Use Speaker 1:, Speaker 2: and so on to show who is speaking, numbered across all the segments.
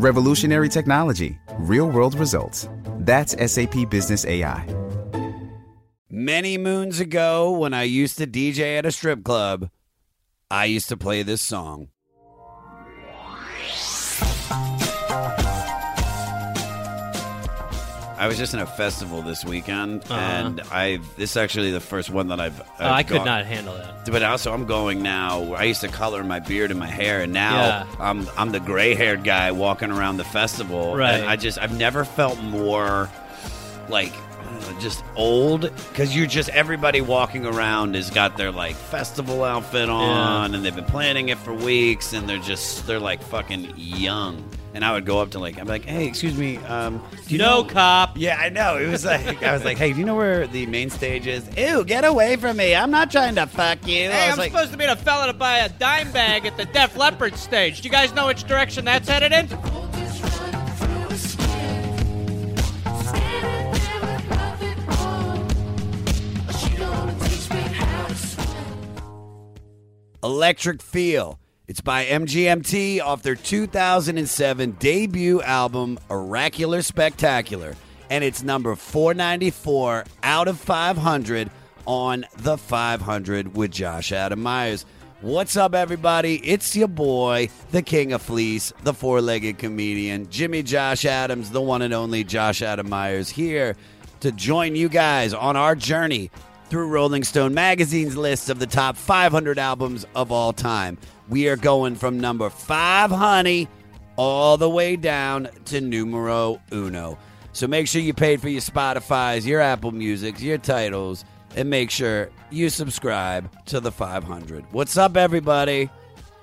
Speaker 1: Revolutionary technology, real world results. That's SAP Business AI.
Speaker 2: Many moons ago, when I used to DJ at a strip club, I used to play this song. I was just in a festival this weekend,
Speaker 3: Uh-huh.
Speaker 2: and I this is actually the first one that I've.
Speaker 3: Oh,
Speaker 2: I've
Speaker 3: I could
Speaker 2: gone-
Speaker 3: not handle that.
Speaker 2: But also, I'm going now. I used to color my beard and my hair, and now
Speaker 3: Yeah.
Speaker 2: I'm I'm the gray haired guy walking around the festival.
Speaker 3: Right.
Speaker 2: And I just I've never felt more like just old because you're just everybody walking around has got their like festival outfit on, and they've been planning it for weeks, and they're just they're like fucking young. And I would go up to like I'm like, hey, excuse me, um, do you
Speaker 3: No
Speaker 2: know
Speaker 3: cop.
Speaker 2: yeah, I know. It was like I was like, "Hey, do you know where the main stage is?" Ew, get away from me! I'm not trying to fuck you. I
Speaker 3: Hey,
Speaker 2: was
Speaker 3: I'm
Speaker 2: like,
Speaker 3: supposed to be the fella to buy a dime bag at the Def Leppard stage. Do you guys know which direction that's headed in?
Speaker 2: Electric Feel. It's by MGMT off their 2007 debut album, Oracular Spectacular. And it's number 494 out of 500 on the 500 with Josh Adam Meyers. What's up, everybody? It's your boy, the King of Fleas, the four legged comedian, Jimmy Josh Adams, the one and only Josh Adam Meyers, here to join you guys on our journey through Rolling Stone magazine's list of the top 500 albums of all time. We are going from number five, honey, all the way down to numero uno. So make sure you paid for your Spotify's, your Apple Music's, your Tidals, and make sure you subscribe to the 500. What's up, everybody?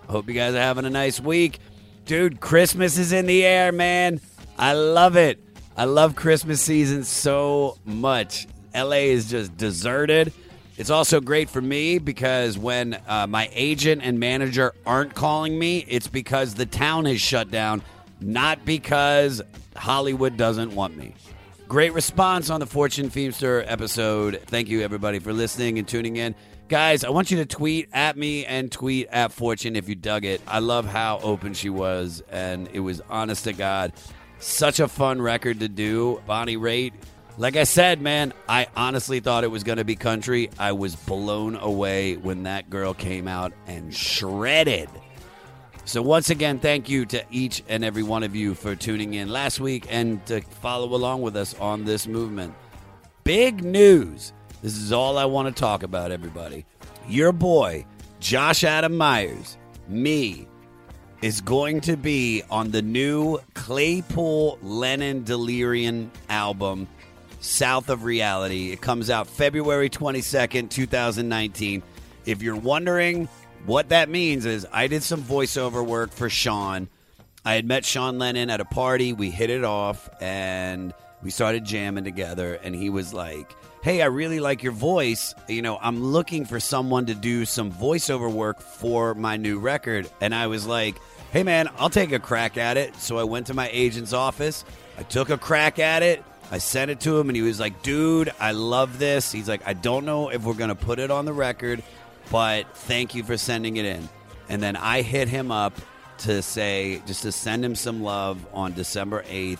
Speaker 2: Hope you guys are having a nice week. Dude, Christmas is in the air, man. I love it. I love Christmas season so much. LA is just deserted. It's also great for me because when uh, my agent and manager aren't calling me, it's because the town is shut down, not because Hollywood doesn't want me. Great response on the Fortune Feimster episode. Thank you, everybody, for listening and tuning in. Guys, I want you to tweet at me and tweet at Fortune if you dug it. I love how open she was, and it was honest to God. Such a fun record to do. Bonnie Raitt, like I said, man, I honestly thought it was going to be country. I was blown away when that girl came out and shredded. So, once again, thank you to each and every one of you for tuning in last week and to follow along with us on this movement. Big news. This is all I want to talk about, everybody. Your boy, Josh Adam Meyers, me, is going to be on the new Claypool Lennon Delirium album, South of Reality. It comes out February 22nd, 2019. If you're wondering what that means, is I did some voiceover work for Sean. I had met Sean Lennon at a party. We hit it off and we started jamming together. And he was like, Hey, I really like your voice. You know, I'm looking for someone to do some voiceover work for my new record. And I was like, Hey, man, I'll take a crack at it. So I went to my agent's office. I took a crack at it. I sent it to him, and he was like, Dude, I love this. He's like, I don't know if we're going to put it on the record, but thank you for sending it in. And then I hit him up to say, just to send him some love on December 8th,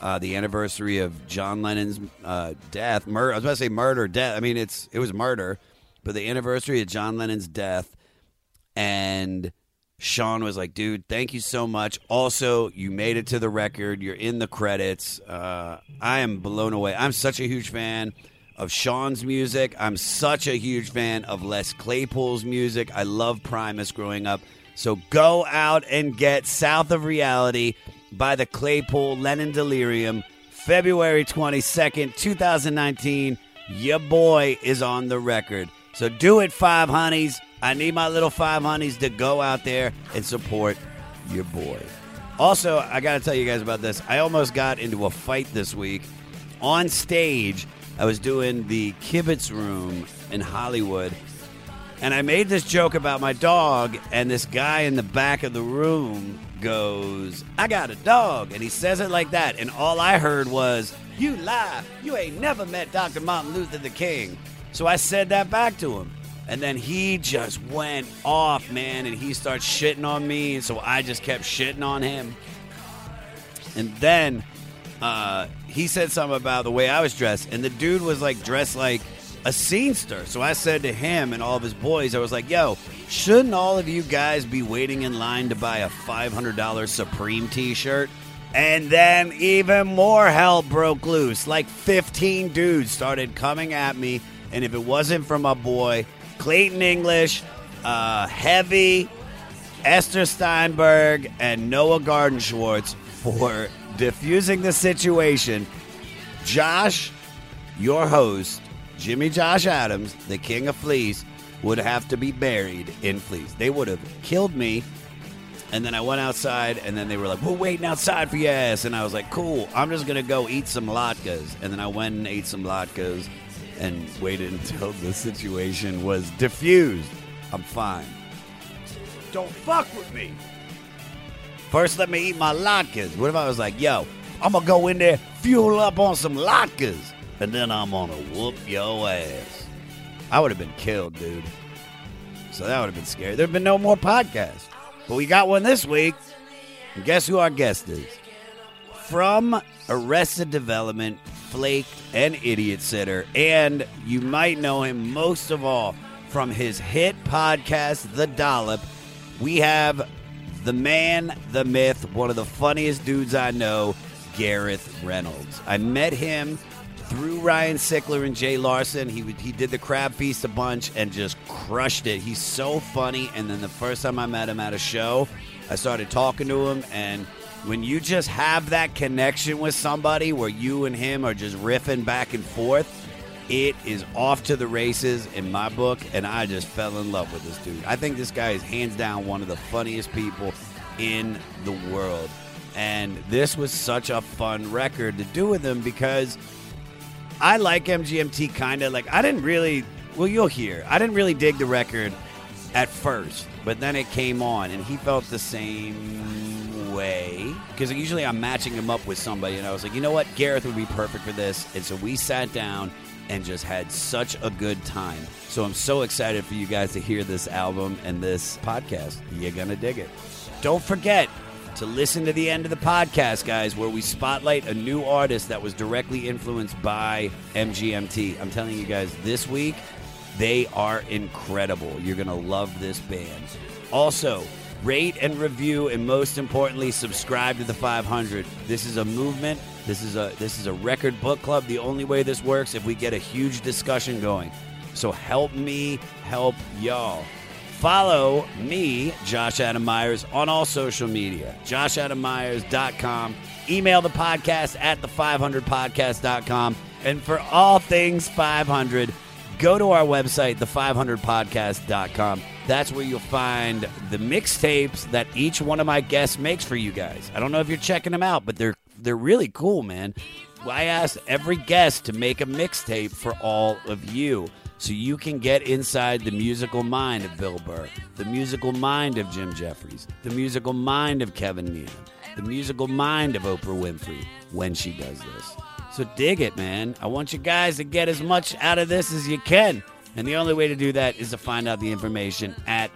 Speaker 2: uh, the anniversary of John Lennon's uh, death. I was about to say murder, death. I mean, it's it was murder, but the anniversary of John Lennon's death. And Sean was like, dude, thank you so much. Also, you made it to the record. You're in the credits. Uh, I am blown away. I'm such a huge fan of Sean's music. I'm such a huge fan of Les Claypool's music. I love Primus growing up. So go out and get South of Reality by the Claypool Lennon Delirium, February 22nd, 2019. Your boy is on the record. So do it, Five Honeys. I need my little Five Honeys to go out there and support your boy. Also, I got to tell you guys about this. I almost got into a fight this week on stage. I was doing the Kibitz Room in Hollywood, and I made this joke about my dog, and this guy in the back of the room goes, I got a dog. And he says it like that. And all I heard was, You lie. You ain't never met Dr. Martin Luther the King. So I said that back to him. And then he just went off, man, and he starts shitting on me. And so I just kept shitting on him. And then uh, he said something about the way I was dressed. And the dude was like dressed like a scenester. So I said to him and all of his boys, I was like, yo, shouldn't all of you guys be waiting in line to buy a $500 Supreme t shirt? And then even more hell broke loose. Like 15 dudes started coming at me. And if it wasn't for my boy, Clayton English, uh, Heavy, Esther Steinberg, and Noah Gardenswartz for diffusing the situation. Josh, your host, Jimmy Josh Adams, the king of fleas, would have to be buried in fleas. They would have killed me. And then I went outside, and then they were like, We're waiting outside for your ass. And I was like, Cool, I'm just going to go eat some latkes. And then I went and ate some latkes and waited until the situation was diffused. I'm fine. Don't fuck with me. First, let me eat my latkes. What if I was like, yo, I'm gonna go in there, fuel up on some latkes, and then I'm gonna whoop your ass? I would have been killed, dude. So that would have been scary. There'd been no more podcasts. But we got one this week. And guess who our guest is? From Arrested Development, Flake, and Idiotsitter. And you might know him most of all from his hit podcast, The Dollop. We have the man, the myth, one of the funniest dudes I know, Gareth Reynolds. I met him through Ryan Sickler and Jay Larson. He he did the Crab Feast a bunch and just crushed it. He's so funny. And then the first time I met him at a show, I started talking to him. And when you just have that connection with somebody where you and him are just riffing back and forth, it is off to the races in my book. And I just fell in love with this dude. I think this guy is hands down one of the funniest people in the world. And this was such a fun record to do with him because I like MGMT kind of like I didn't really well you'll hear. I didn't really dig the record at first, but then it came on and he felt the same way because usually I'm matching him up with somebody and I was like, "You know what? Gareth would be perfect for this." And so we sat down and just had such a good time. So I'm so excited for you guys to hear this album and this podcast. You're going to dig it. Don't forget to listen to the end of the podcast, guys, where we spotlight a new artist that was directly influenced by MGMT. I'm telling you guys, this week, they are incredible. You're going to love this band. Also, rate and review and most importantly subscribe to the 500 this is a movement this is a this is a record book club the only way this works if we get a huge discussion going so help me help y'all Follow me, Josh Adam Meyers, on all social media. JoshAdamMeyers.com. Email the podcast at the500podcast.com. And for all things 500, go to our website, the500podcast.com. That's where you'll find the mixtapes that each one of my guests makes for you guys. I don't know if you're checking them out, but they're they're really cool, man. I asked every guest to make a mixtape for all of you so you can get inside the musical mind of Bill Burr, the musical mind of Jim Jeffries, the musical mind of Kevin Nealon, the musical mind of Oprah Winfrey when she does this. So dig it, man. I want you guys to get as much out of this as you can. And the only way to do that is to find out the information at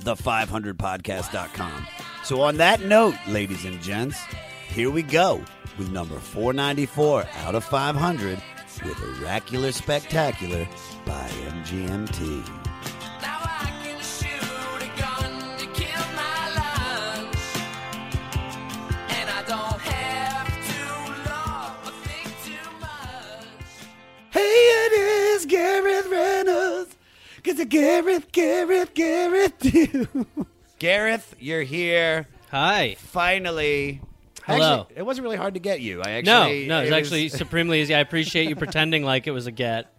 Speaker 2: the500podcast.com. So, on that note, ladies and gents, here we go with number 494 out of 500 with Oracular Spectacular by MGMT.
Speaker 4: it is Gareth Reynolds. Cause
Speaker 2: it's Gareth, Gareth, Gareth. Gareth, you're here.
Speaker 3: Hi.
Speaker 2: Finally.
Speaker 3: Hello.
Speaker 2: Actually, it wasn't really hard to get you. I actually
Speaker 3: no, no, it's
Speaker 2: it
Speaker 3: actually supremely easy. I appreciate you pretending like it was a get.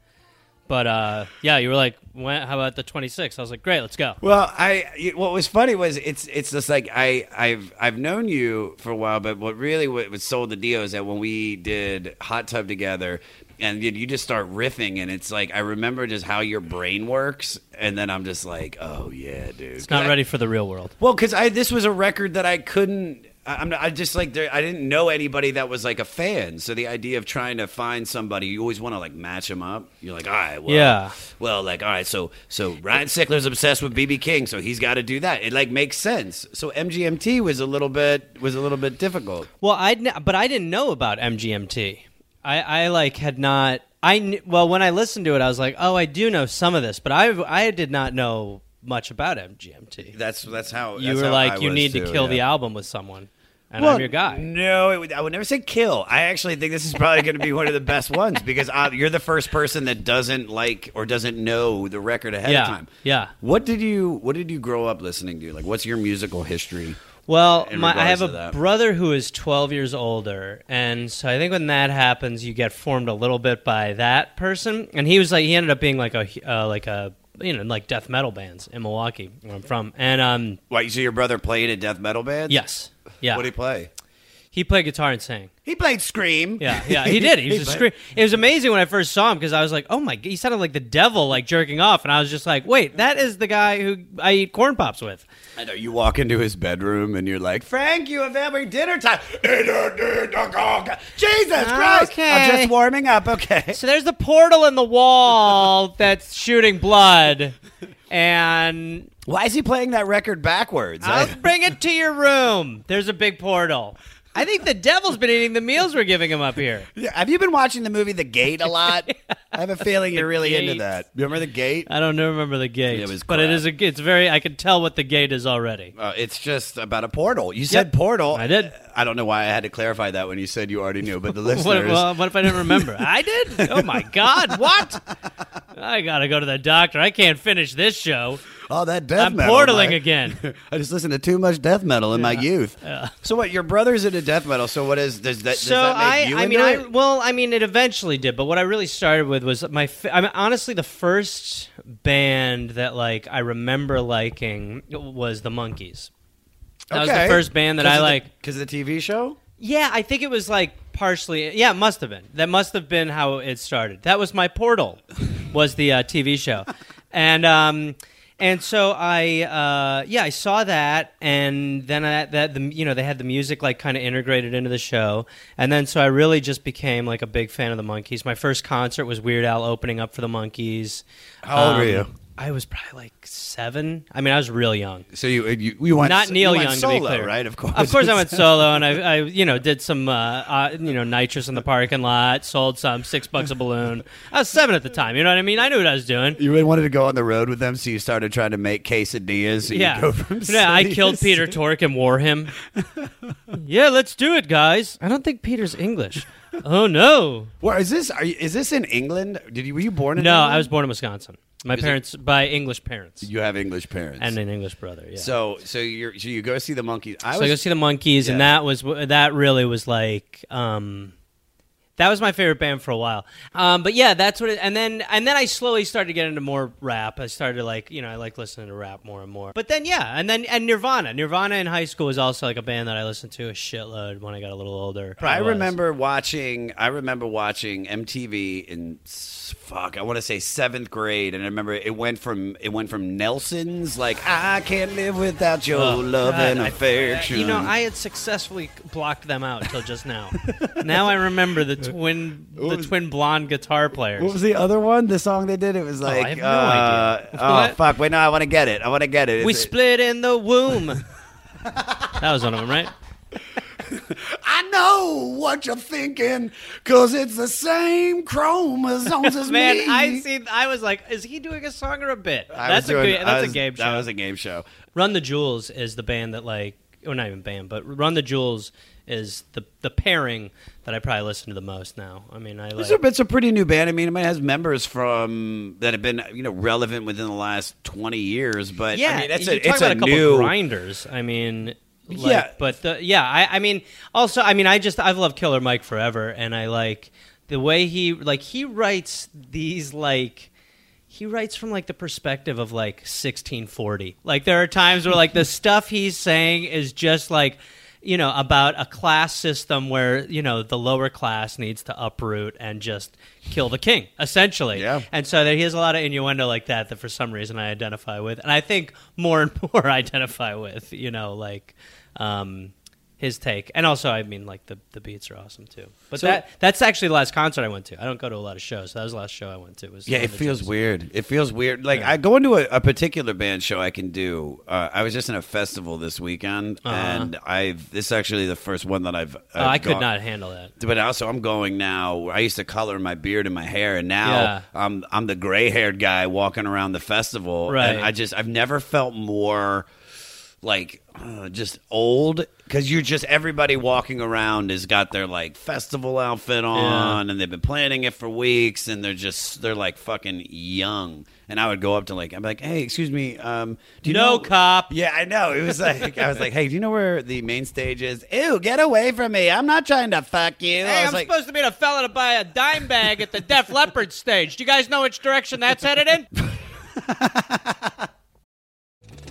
Speaker 3: But uh, yeah, you were like, when, "How about the 26th? I was like, "Great, let's go."
Speaker 2: Well, I what was funny was it's it's just like I I've I've known you for a while, but what really what sold the deal is that when we did Hot Tub together, and you, just start riffing, and it's like I remember just how your brain works, and then I'm just like, oh yeah, dude,
Speaker 3: It's not
Speaker 2: I-
Speaker 3: ready for the real world.
Speaker 2: Well, because I this was a record that I couldn't. I- I'm I just like there, I didn't know anybody that was like a fan. So the idea of trying to find somebody, you always want to like match them up. You're like, all right, well,
Speaker 3: Yeah.
Speaker 2: well, like all right, so so Ryan Sickler's obsessed with BB King, so he's got to do that. It like makes sense. So MGMT was a little bit was a little bit difficult.
Speaker 3: Well, I but I didn't know about MGMT. I, I like had not. I well when I listened to it, I was like, oh, I do know some of this, but I I did not know much about MGMT.
Speaker 2: That's that's how
Speaker 3: you
Speaker 2: that's
Speaker 3: were
Speaker 2: how
Speaker 3: like,
Speaker 2: I
Speaker 3: you need
Speaker 2: too,
Speaker 3: to kill
Speaker 2: yeah.
Speaker 3: the album with someone, and
Speaker 2: Well,
Speaker 3: I'm your guy.
Speaker 2: No, it would, I would never say kill. I actually think this is probably going to be one of the best ones because uh, you're the first person that doesn't like or doesn't know the record ahead
Speaker 3: Yeah,
Speaker 2: of time.
Speaker 3: yeah.
Speaker 2: What did you What did you grow up listening to? Like, what's your musical history?
Speaker 3: Well, my, I have a brother who is 12 years older, and so I think when that happens, you get formed a little bit by that person. And he was like, he ended up being like a uh, like a you know like death metal bands in Milwaukee, where I'm from. And um,
Speaker 2: What? So your brother played in death metal bands?
Speaker 3: yes, yeah,
Speaker 2: What did he play?
Speaker 3: He played guitar and sang.
Speaker 2: He played Scream.
Speaker 3: Yeah, yeah, he did. He was a
Speaker 2: played-
Speaker 3: scream. It was amazing when I first saw him because I was like, "Oh my!" g- He sounded like the devil, like jerking off, and I was just like, "Wait, that is the guy who I eat corn pops with."
Speaker 2: I know you walk into his bedroom and you're like, "Frank, you have every dinner time." Jesus ah, Christ!
Speaker 3: Okay.
Speaker 2: I'm just warming up. Okay.
Speaker 3: So there's the portal in the wall that's shooting blood, and
Speaker 2: Why is he playing that record backwards?
Speaker 3: I'll bring it to your room. There's a big portal. I think the devil's been eating the meals we're giving him up here.
Speaker 2: Yeah, Have you been watching the movie The Gate a lot? I have a feeling you're really into
Speaker 3: Gate.
Speaker 2: that. Remember The Gate?
Speaker 3: I don't know, remember the gate,
Speaker 2: It was
Speaker 3: but it
Speaker 2: crap.
Speaker 3: is a. It's very. I can tell what the gate is already.
Speaker 2: Uh, it's just about a portal. You said
Speaker 3: Yep.
Speaker 2: portal.
Speaker 3: I did.
Speaker 2: I don't know why I had to clarify that when you said you already knew, but the
Speaker 3: What,
Speaker 2: listeners.
Speaker 3: well, what if I didn't remember? I did. Oh my God! What? I gotta go to the doctor. I can't finish this show.
Speaker 2: Oh, that death
Speaker 3: I'm
Speaker 2: metal.
Speaker 3: portaling again.
Speaker 2: I just listened to too much death metal in my youth. So what? Your brother's into death metal. So what is does that?
Speaker 3: So
Speaker 2: does that make
Speaker 3: I,
Speaker 2: you
Speaker 3: I
Speaker 2: into
Speaker 3: mean, I
Speaker 2: it?
Speaker 3: well, I mean, it eventually did. But what I really started with was my. fa- I mean, honestly, the first band that like I remember liking was the Monkees. That was the first band that I like.
Speaker 2: because of the TV show.
Speaker 3: Yeah, I think it was like partially. Yeah, it must have been. That must have been how it started. That was my portal, was the uh, TV show, and um, and so I uh, yeah I saw that, and then I, that the you know they had the music like kind of integrated into the show, and then so I really just became like a big fan of the Monkees. My first concert was Weird Al opening up for the Monkees.
Speaker 2: How old were
Speaker 3: Um,
Speaker 2: you?
Speaker 3: I was probably like seven. I mean, I was real young.
Speaker 2: So you you, you went
Speaker 3: Not Neil
Speaker 2: you went
Speaker 3: Young,
Speaker 2: solo,
Speaker 3: to be clear.
Speaker 2: right? Of course,
Speaker 3: Of course, I went solo, and I, I you know, did some, uh, uh, you know, nitrous in the parking lot, sold some, six bucks a balloon. I was seven at the time. You know what I mean? I knew what I was doing.
Speaker 2: You really wanted to go on the road with them, so you started trying to make quesadillas. So
Speaker 3: yeah, yeah. I killed Peter. Tork and wore him. yeah, let's do it, guys. I don't think Peter's English. Oh no,
Speaker 2: Well, is this are you, is this in England? Did you were you born in?
Speaker 3: no.
Speaker 2: England?
Speaker 3: I was born in Wisconsin. My
Speaker 2: Is it-
Speaker 3: parents, by English parents,
Speaker 2: You have English parents,
Speaker 3: and an English brother. Yeah.
Speaker 2: so so you're so you go see the monkeys. I
Speaker 3: so
Speaker 2: was
Speaker 3: I go see the monkeys, and that was that really was like um, that was my favorite band for a while. Um, but yeah, that's what. It, and then and then I slowly started to get into more rap. I started to like you know I like listening to rap more and more. But then yeah, and then and Nirvana. Nirvana in high school was also like a band that I listened to a shitload when I got a little older.
Speaker 2: I
Speaker 3: Probably was.
Speaker 2: remember watching. I remember watching MTV in fuck. I want to say seventh grade, and I remember it went from it went from Nelson's like I can't live without your
Speaker 3: Oh,
Speaker 2: love
Speaker 3: God,
Speaker 2: and
Speaker 3: I-
Speaker 2: affection.
Speaker 3: You know, I had successfully blocked them out until just now. now I remember the twin, the
Speaker 2: was-
Speaker 3: twin blonde guitar players.
Speaker 2: What was the other one? The song they did? It was like,
Speaker 3: I have no
Speaker 2: uh,
Speaker 3: idea.
Speaker 2: oh
Speaker 3: What?
Speaker 2: fuck! Wait, no, I want to get it. I want to get it.
Speaker 3: We
Speaker 2: It's-
Speaker 3: split in the womb. that was one of them, right?
Speaker 2: I know what you're thinking, cause it's the same chromosomes as
Speaker 3: Man,
Speaker 2: me.
Speaker 3: I see. I was like, is he doing a song or a bit?
Speaker 2: I
Speaker 3: that's a
Speaker 2: doing-
Speaker 3: good, that's
Speaker 2: was-
Speaker 3: a game show.
Speaker 2: That was a game show.
Speaker 3: Run the Jewels is the band that like, or not even band, but Run the Jewels is the the pairing that I probably listen to the most now. I mean, I like.
Speaker 2: It's a, it's a pretty new band. I mean, it has members from that have been you know relevant within the last twenty years. But
Speaker 3: yeah,
Speaker 2: I mean, that's a, it's
Speaker 3: about
Speaker 2: a
Speaker 3: a couple
Speaker 2: new.
Speaker 3: grinders. I mean, like,
Speaker 2: Yeah.
Speaker 3: but the, yeah, I, I mean, also, I mean, I just I've loved Killer Mike forever, and I like the way he like he writes these like. He writes from like the perspective of like 1640. Like there are times where like the stuff he's saying is just like you know about a class system where you know the lower class needs to uproot and just kill the king essentially
Speaker 2: Yeah.
Speaker 3: and so there, he has a lot of innuendo like that that for some reason I identify with, and I think more and more I identify with. You know, like um, his take, and also I mean, like the the beats are awesome too. But
Speaker 2: So-
Speaker 3: that that's actually the last concert I went to. I don't go to a lot of shows. So That was the last show I went to. Was
Speaker 2: Yeah, it feels
Speaker 3: Jones.
Speaker 2: weird. It feels weird. Like I go into a, a particular band show I can do. Uh, I was just in a festival this weekend, and I've this is actually the first one that I've.
Speaker 3: Uh-huh. Oh, I could
Speaker 2: gone-
Speaker 3: not handle that.
Speaker 2: But also, I'm going now. I used to color my beard and my hair, and now
Speaker 3: Yeah.
Speaker 2: I'm I'm the gray haired guy walking around the festival.
Speaker 3: Right.
Speaker 2: And I just I've never felt more like uh, just old because you're just everybody walking around has got their like festival outfit on, and they've been planning it for weeks, and they're just they're like fucking young. And I would go up to like I'm like, hey, excuse me, um, do you
Speaker 3: No
Speaker 2: know
Speaker 3: cop.
Speaker 2: yeah, I know. It was like I was like, "Hey, do you know where the main stage is?" Ew, get away from me! I'm not trying to fuck you. I
Speaker 3: Hey,
Speaker 2: was
Speaker 3: I'm
Speaker 2: like,
Speaker 3: supposed to be the fella to buy a dime bag at the Def Leppard stage. Do you guys know which direction that's headed in?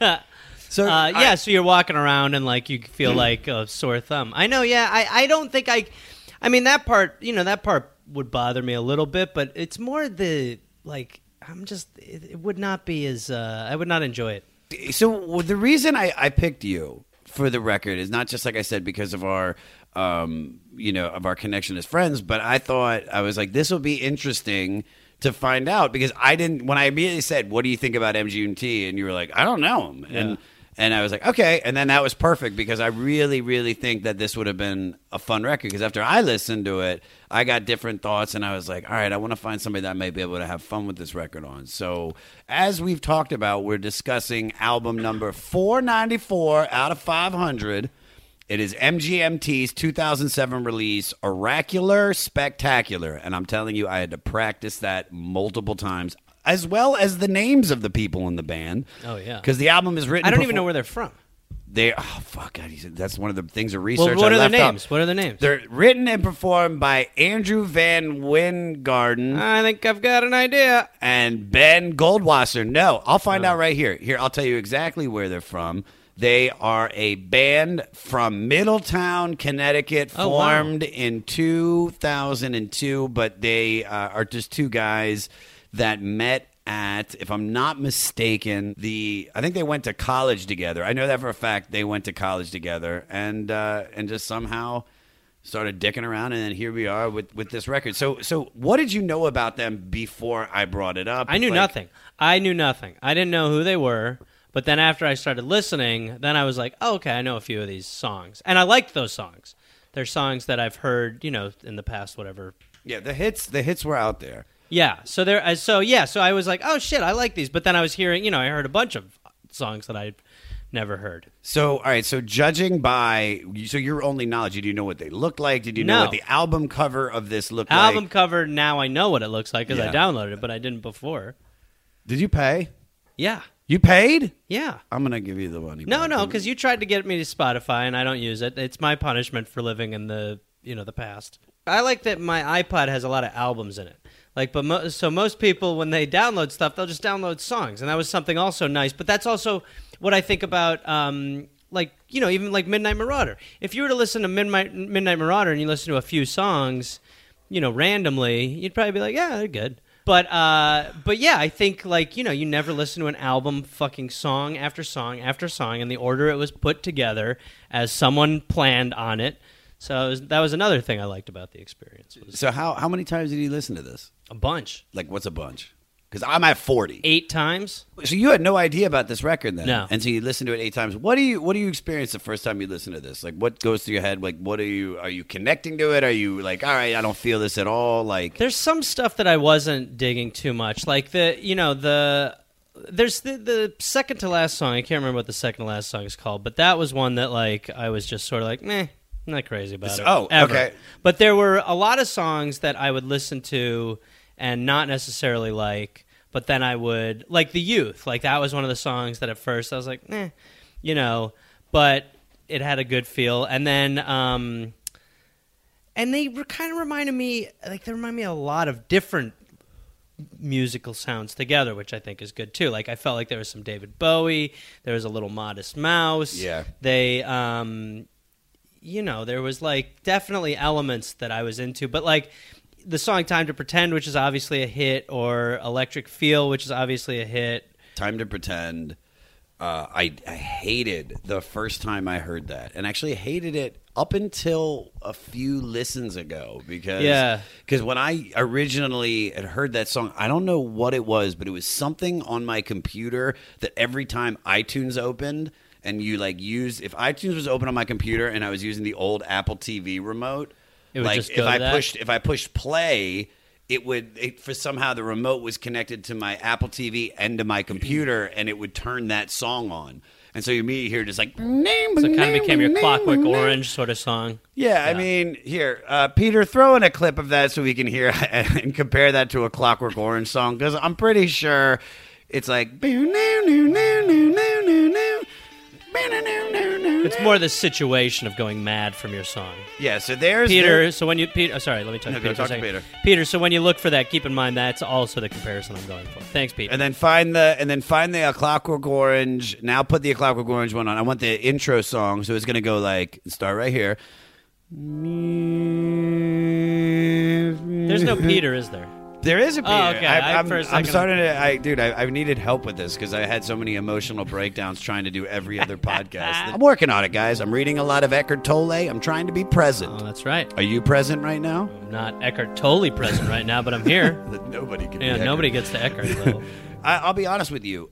Speaker 2: so
Speaker 3: Uh,
Speaker 2: I-
Speaker 3: yeah, so you're walking around and like you feel like a sore thumb. I know. Yeah, I, I don't think I. I mean that part. You know that part would bother me a little bit, but it's more the like. I'm just. It, it would not be as. Uh, I would not enjoy it.
Speaker 2: so the reason I, I picked you for the record is not just like I said because of our um you know of our connection as friends, but I thought I was like this will be interesting to find out because I didn't when I immediately said what do you think about MGMT and you were like I don't know. Him and and I was like okay. And then that was perfect because I really really think that this would have been a fun record because after I listened to it I got different thoughts and I was like all right I want to find somebody that might be able to have fun with this record on. So as we've talked about we're discussing album number 494 out of 500 it is MGMT's 2007 release, Oracular Spectacular. And I'm telling you, I had to practice that multiple times, as well as the names of the people in the band.
Speaker 3: Oh, yeah.
Speaker 2: Because the album is written.
Speaker 3: I don't even know where they're from.
Speaker 2: they. Oh, fuck. God, that's one of the things of
Speaker 3: Well,
Speaker 2: research.
Speaker 3: what
Speaker 2: I
Speaker 3: are their
Speaker 2: left out.
Speaker 3: names? What are their names?
Speaker 2: They're written and performed by Andrew VanWyngarden
Speaker 3: I think I've got an idea.
Speaker 2: and Ben Goldwasser. No, I'll find oh. out right here. Here, I'll tell you exactly where they're from. They are a band from Middletown, Connecticut,
Speaker 3: Oh, wow.
Speaker 2: formed in 2002, but they uh, are just two guys that met at, if I'm not mistaken, the I think they went to college together. I know that for a fact. They went to college together, and uh, and just somehow started dicking around, and then here we are with with this record. So so what did you know about them before I brought it up?
Speaker 3: I knew
Speaker 2: Like-
Speaker 3: nothing. I knew nothing. I didn't know who they were. But then after I started listening, then I was like, oh, okay, I know a few of these songs, and I liked those songs. They're songs that I've heard, you know, in the past, whatever.
Speaker 2: Yeah, the hits the hits were out there.
Speaker 3: Yeah. So there. uh, So yeah. So I was like, oh shit, I like these. But then I was hearing, you know, I heard a bunch of songs that I'd never heard.
Speaker 2: So all right, so judging by so your only knowledge, did you know what they looked like? Did you know
Speaker 3: No.
Speaker 2: what the album cover of this looked
Speaker 3: Album
Speaker 2: like?
Speaker 3: Album cover. Now I know what it looks like because I downloaded it, but I didn't before.
Speaker 2: Did you pay?
Speaker 3: Yeah.
Speaker 2: You paid?
Speaker 3: Yeah.
Speaker 2: I'm gonna give you the money.
Speaker 3: No,
Speaker 2: back.
Speaker 3: no, because you tried to get me to Spotify and I don't use it. It's my punishment for living in the you know the past. I like that my iPod has a lot of albums in it. Like, but mo- so most people when they download stuff, they'll just download songs, and that was something also nice. But that's also what I think about, um, like you know, even like Midnight Marauder. If you were to listen to Midnight Midnight Marauder and you listen to a few songs, you know, randomly, you'd probably be like, yeah, they're good. But uh, but yeah, I think like you know, you never listen to an album, fucking song after song after song, in the order it was put together as someone planned on it. So it was, that was another thing I liked about the experience. Was
Speaker 2: So how how many times did you listen to this?
Speaker 3: a bunch,
Speaker 2: Like, what's a bunch? Because I'm at forty.
Speaker 3: eight times.
Speaker 2: So you had no idea about this record then?
Speaker 3: No.
Speaker 2: And so you listened to it eight times. What do you What do you experience the first time you listen to this? Like, what goes through your head? Like, what are you Are you connecting to it? Are you like, all right, I don't feel this at all? Like,
Speaker 3: There's some stuff that I wasn't digging too much, like the you know the there's the the second to last song. I can't remember what the second to last song is called, but that was one that like I was just sort of like, meh, I'm not crazy about it.
Speaker 2: oh,
Speaker 3: ever.
Speaker 2: okay.
Speaker 3: But there were a lot of songs that I would listen to and not necessarily like, but then I would like the youth. Like that was one of the songs that at first I was like, eh, you know, but it had a good feel, and then. um and they were kind of reminded me like they remind me a lot of different musical sounds together which i think is good too like i felt like there was some david bowie there was a little modest mouse
Speaker 2: Yeah.
Speaker 3: they um you know there was like definitely elements that i was into but like the song time to pretend which is obviously a hit or electric feel which is obviously a hit
Speaker 2: Time to Pretend. Uh, I, I hated the first time I heard that, and actually hated it up until a few listens ago because
Speaker 3: Yeah.
Speaker 2: because when I originally had heard that song, I don't know what it was, but it was something on my computer that every time iTunes opened and you like use if iTunes was open on my computer and I was using the old Apple TV remote,
Speaker 3: It would
Speaker 2: like
Speaker 3: just
Speaker 2: if I
Speaker 3: that?
Speaker 2: pushed if I pushed play, it would it, for somehow the remote was connected to my Apple TV and to my computer, and it would turn that song on. And so you immediately hear just like
Speaker 3: so it kind of became your clockwork orange sort of song
Speaker 2: Yeah, I mean, here, uh, Peter, throw in a clip of that so we can hear and compare that to a Clockwork Orange song because I'm pretty sure it's like.
Speaker 3: It's more the situation of going mad from your song
Speaker 2: Yeah, so there's
Speaker 3: Peter,
Speaker 2: the-
Speaker 3: so when you Peter, oh, sorry, let me talk
Speaker 2: No,
Speaker 3: to
Speaker 2: go
Speaker 3: Peter. for a
Speaker 2: talk to
Speaker 3: second.
Speaker 2: Peter.
Speaker 3: Peter, so when you look for that, keep in mind that's also the comparison I'm going for. Thanks, Peter.
Speaker 2: and then find the and then find the A Clockwork Orange. Now put the A Clockwork Orange one on. I want the intro song, so it's gonna go like start right here.
Speaker 3: There's no Peter, is there?
Speaker 2: There is a Peter.
Speaker 3: Oh, okay.
Speaker 2: I, I'm,
Speaker 3: for a
Speaker 2: I'm starting to. I, dude, I, I needed help with this because I had so many emotional breakdowns trying to do every other podcast. I'm working on it, guys. I'm reading a lot of Eckhart Tolle. I'm trying to be present.
Speaker 3: Oh, that's right.
Speaker 2: Are you present right now?
Speaker 3: I'm not Eckhart Tolle present right now, but I'm here.
Speaker 2: Nobody can.
Speaker 3: Yeah, nobody gets to Eckhart.
Speaker 2: I, I'll be honest with you.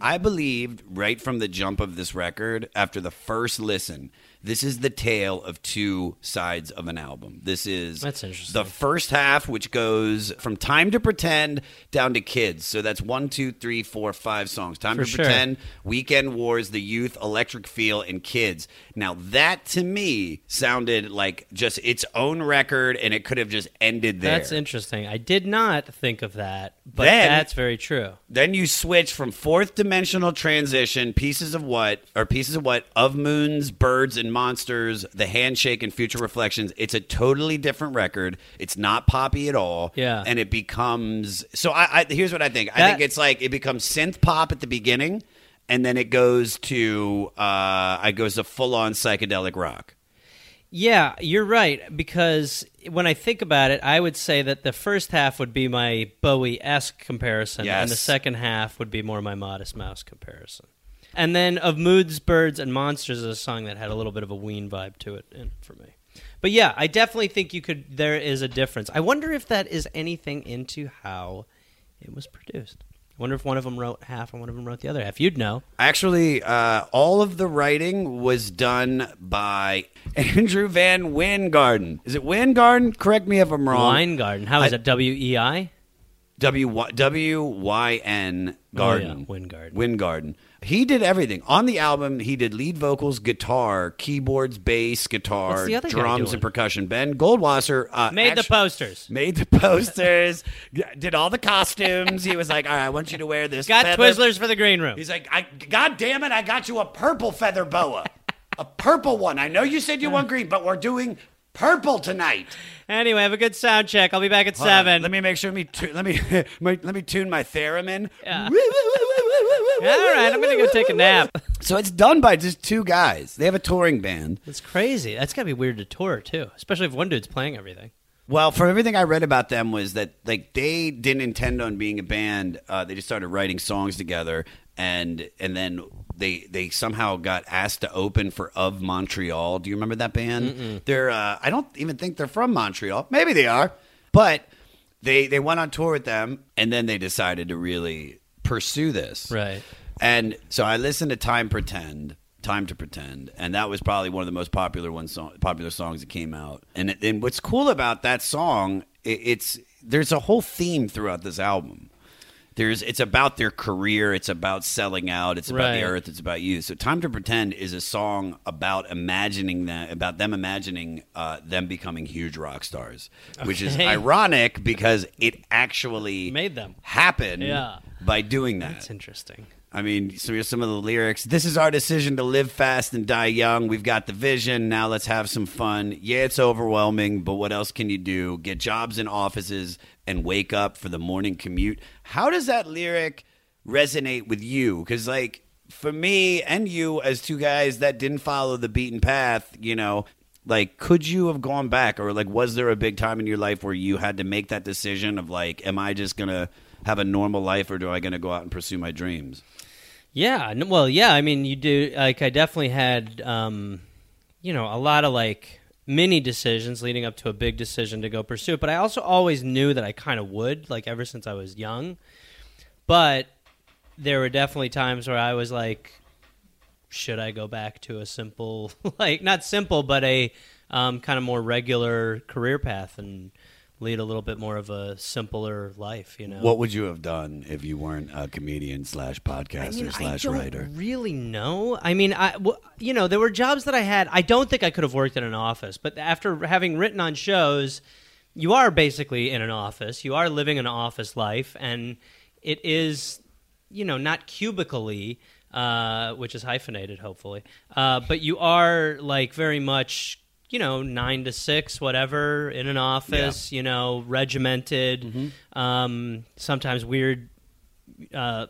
Speaker 2: I believed right from the jump of this record, after the first listen, this is the tale of two sides of an album. This is
Speaker 3: That's interesting.
Speaker 2: The first half, which goes from "Time to Pretend" down to "Kids," so that's one, two, three, four, five songs. "Time
Speaker 3: For
Speaker 2: to
Speaker 3: sure.
Speaker 2: Pretend," "Weekend Wars," "The Youth," "Electric Feel," and "Kids." Now that to me sounded like just its own record, and it could have just ended there.
Speaker 3: That's interesting. I did not think of that, but
Speaker 2: Then-
Speaker 3: that's very true.
Speaker 2: Then you switch from fourth dimensional transition, pieces of what, or pieces of what, of moons, birds, and monsters, the handshake and future reflections. It's a totally different record. It's not poppy at all.
Speaker 3: Yeah.
Speaker 2: And it becomes so. I, I here's what I think. I think it's like it becomes synth pop at the beginning, and then it goes to uh, it goes to full on psychedelic rock.
Speaker 3: Yeah, you're right. Because when I think about it, I would say that the first half would be my Bowie esque comparison, and the second half would be more my Modest Mouse comparison. And then of Moons, Birds, and Monsters is a song that had a little bit of a Ween vibe to it in, for me. But yeah, I definitely think you could. There is a difference. I wonder if that is anything into how it was produced. I wonder if one of them wrote half and one of them wrote the other half. You'd know.
Speaker 2: Actually, uh, all of the writing was done by Andrew VanWyngarden. Is it Wyngarden? Correct me if I'm wrong.
Speaker 3: Weingarten. How is
Speaker 2: I-
Speaker 3: it? W E I.
Speaker 2: W Y- W Y N Garden.
Speaker 3: Oh, yeah, Wyngarden.
Speaker 2: Wyngarden. He did everything on the album. He did lead vocals, guitar, keyboards, bass, guitar,
Speaker 3: What's the other guy
Speaker 2: drums,
Speaker 3: doing?
Speaker 2: and percussion. Ben Goldwasser uh,
Speaker 3: Made the
Speaker 2: actu-
Speaker 3: posters.
Speaker 2: Made the posters, did all the costumes. He was like, "All right, I want you to wear this."
Speaker 3: Got
Speaker 2: feather-
Speaker 3: Twizzlers for the green room.
Speaker 2: He's like, I, God damn it, I got you a purple feather boa. a purple one. I know you said you want green, but we're doing purple tonight.
Speaker 3: Anyway, have a good sound check. I'll be back at
Speaker 2: Hold on.
Speaker 3: seven.
Speaker 2: Let me make sure. Let me tu- let me let me tune my theremin.
Speaker 3: Yeah. All right, I'm gonna go take a nap.
Speaker 2: So it's done by just two guys. They have a touring band.
Speaker 3: It's crazy. That's gotta be weird to tour too, especially if one dude's playing everything.
Speaker 2: Well, from everything I read about them was that like they didn't intend on being a band. Uh, they just started writing songs together, and and then they they somehow got asked to open for Of Montreal. Do you remember that band? They're uh, I don't even think they're from Montreal. Maybe they are, but they they went on tour with them, and then they decided to really pursue this.
Speaker 3: Right.
Speaker 2: And so I listened to Time Pretend, Time to Pretend, and that was probably one of the most popular one song, popular songs that came out. And and what's cool about that song, i it's there's a whole theme throughout this album. There's it's about their career, it's about selling out, it's about the earth, it's about you. So Time to Pretend is a song about imagining that about them imagining uh, them becoming huge rock stars, which is ironic because it actually
Speaker 3: Made them.
Speaker 2: happen
Speaker 3: Yeah.
Speaker 2: by doing that.
Speaker 3: That's interesting.
Speaker 2: I mean, so here's some of the lyrics. This is our decision to live fast and die young. We've got the vision. Now let's have some fun. Yeah, it's overwhelming, but what else can you do? Get jobs in offices and wake up for the morning commute. How does that lyric resonate with you? Because, like, for me and you, as two guys that didn't follow the beaten path, you know, like, could you have gone back? Or, like, was there a big time in your life where you had to make that decision of, like, am I just to have a normal life or do I to go out and pursue my dreams?
Speaker 3: Yeah. Well, yeah. I mean, you do. Like, I definitely had, um, you know, a lot of like mini decisions leading up to a big decision to go pursue it. But I also always knew that I kind of would, like, ever since I was young. But there were definitely times where I was like, should I go back to a simple, like, not simple, but a um, kind of more regular career path and lead a little bit more of a simpler life, you know?
Speaker 2: What would you have done if you weren't a comedian slash podcaster
Speaker 3: I mean,
Speaker 2: slash
Speaker 3: I don't
Speaker 2: writer?
Speaker 3: really know. I mean, I w- you know there were jobs that I had. I don't think I could have worked in an office, but after having written on shows, you are basically in an office. You are living an office life, and it is, you know, not cubically, uh, which is hyphenated, hopefully, uh, but you are like very much. You know, nine to six, whatever, in an office. You know, regimented. Um, sometimes weird uh,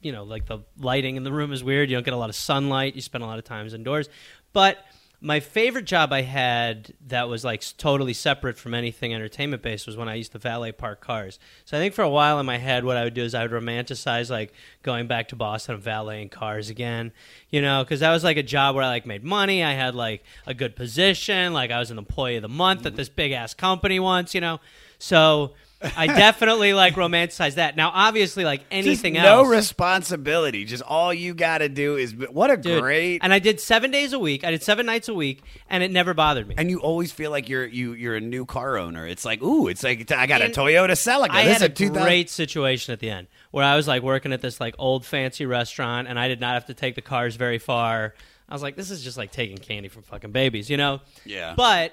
Speaker 3: you know, like the lighting in the room is weird. You don't get a lot of sunlight. You spend a lot of times indoors. But my favorite job I had that was like totally separate from anything entertainment based was when I used to valet park cars. So I think for a while in my head, what I would do is I would romanticize like going back to Boston and valeting cars again, you know, because that was like a job where I like made money. I had like a good position. Like I was an employee of the month at mm-hmm. this big ass company once, you know. So I definitely like romanticize that. Now, obviously, like anything
Speaker 2: just no
Speaker 3: else,
Speaker 2: responsibility. Just all you got to do is what a
Speaker 3: Dude,
Speaker 2: great.
Speaker 3: And I did seven days a week. I did seven nights a week, and it never bothered me.
Speaker 2: and you always feel like you're you you're a new car owner. It's like ooh, it's like I got a Toyota Celica.
Speaker 3: I
Speaker 2: this
Speaker 3: had
Speaker 2: is
Speaker 3: a
Speaker 2: 2000
Speaker 3: great situation at the end where I was like working at this like old fancy restaurant, and I did not have to take the cars very far. I was like, this is just like taking candy from fucking babies, you know?
Speaker 2: Yeah.
Speaker 3: But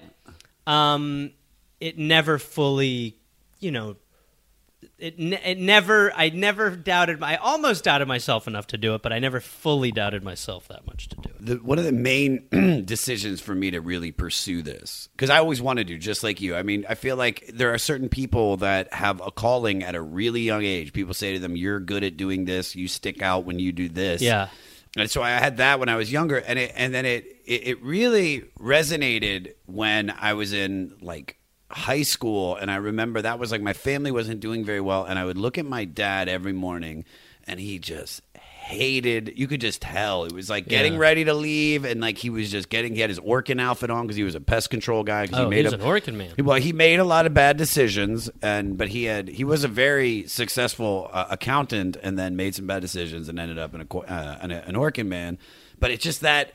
Speaker 3: um, it never fully, you know. It, it never I never doubted my I almost doubted myself enough to do it but I never fully doubted myself that much to do it.
Speaker 2: the, one of the main decisions for me to really pursue this because I always wanted to, just like you. I mean, I feel like there are certain people that have a calling at a really young age. People say to them, "You're good at doing this. You stick out when you do this."
Speaker 3: Yeah.
Speaker 2: And so I had that when I was younger, and it and then it it, it really resonated when I was in like high school, and I remember that was like my family wasn't doing very well, and I would look at my dad every morning, and he just hated you could just tell it was like getting
Speaker 3: Yeah.
Speaker 2: ready to leave and like he was just getting he had his Orkin outfit on because he was a pest control guy 'cause
Speaker 3: Oh,
Speaker 2: he made
Speaker 3: he was
Speaker 2: a-
Speaker 3: an Orkin man.
Speaker 2: well, he made a lot of bad decisions, and but he had he was a very successful uh, accountant, and then made some bad decisions and ended up in a, uh, an, an Orkin man. But it's just that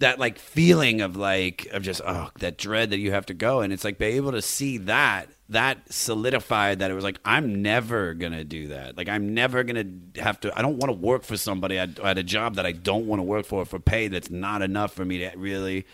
Speaker 2: that like feeling of like of just oh that dread that you have to go, and it's like be able to see that that solidified that it was like I'm never gonna do that. Like I'm never gonna have to. I don't want to work for somebody at, at a job that I don't want to work for for pay that's not enough for me to really.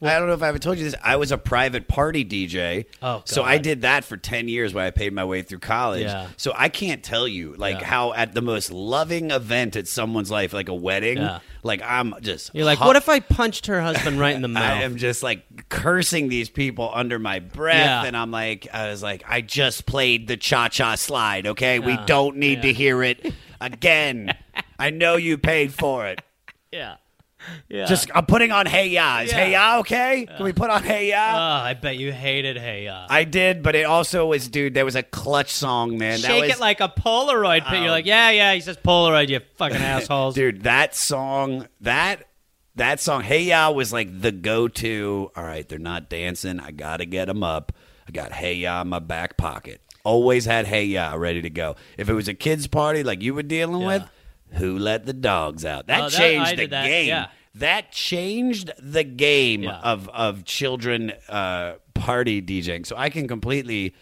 Speaker 2: I don't know if I ever told you this. I was a private party DJ.
Speaker 3: Oh,
Speaker 2: so I did that for ten years while I paid my way through college.
Speaker 3: Yeah.
Speaker 2: So I can't tell you like
Speaker 3: Yeah.
Speaker 2: how at the most loving event at someone's life, like a wedding,
Speaker 3: Yeah.
Speaker 2: like I'm just
Speaker 3: You're like,
Speaker 2: hu-
Speaker 3: what if I punched her husband right in the mouth?
Speaker 2: I am just like cursing these people under my breath, and I'm like, I was like, I just played the cha cha slide. Okay, we don't need to hear it again. I know you paid for it.
Speaker 3: Yeah. Yeah.
Speaker 2: Just I'm putting on Hey Ya. Is Hey Ya okay? Can we put on Hey
Speaker 3: Oh,
Speaker 2: Ya?
Speaker 3: I bet you hated Hey Ya.
Speaker 2: I did, but it also was, dude. There was a clutch song, man. that
Speaker 3: Shake
Speaker 2: was,
Speaker 3: it like a Polaroid.
Speaker 2: Oh.
Speaker 3: You're like, yeah, yeah. He says Polaroid. You fucking assholes.
Speaker 2: dude. That song, that that song, Hey Ya, was like the go-to. All right, they're not dancing. I gotta get them up. I got Hey Ya in my back pocket. Always had Hey Ya ready to go. If it was a kids' party like you were dealing
Speaker 3: Yeah.
Speaker 2: with, who let the dogs out? That
Speaker 3: Oh, that-
Speaker 2: changed the
Speaker 3: that,
Speaker 2: game.
Speaker 3: yeah.
Speaker 2: That changed the game
Speaker 3: Yeah.
Speaker 2: of of children uh, party DJing. So I can completely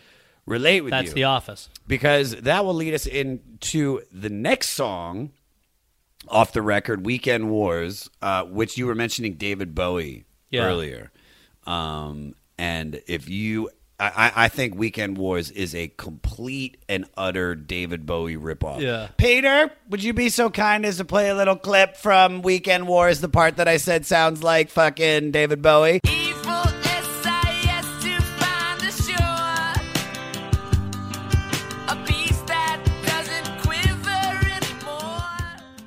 Speaker 2: relate with
Speaker 3: That's
Speaker 2: you
Speaker 3: The Office.
Speaker 2: because that will lead us into the next song off the record, "Weekend Wars," uh, which you were mentioning David Bowie
Speaker 3: Yeah.
Speaker 2: earlier. Um, and if you, I, I I think "Weekend Wars" is a complete and utter David Bowie ripoff.
Speaker 3: Yeah.
Speaker 2: Peter, would you be so kind as to play a little clip from "Weekend Wars"? The part that I said sounds like fucking David Bowie.
Speaker 5: Evil SIS to find the shore. A beast that doesn't quiver anymore.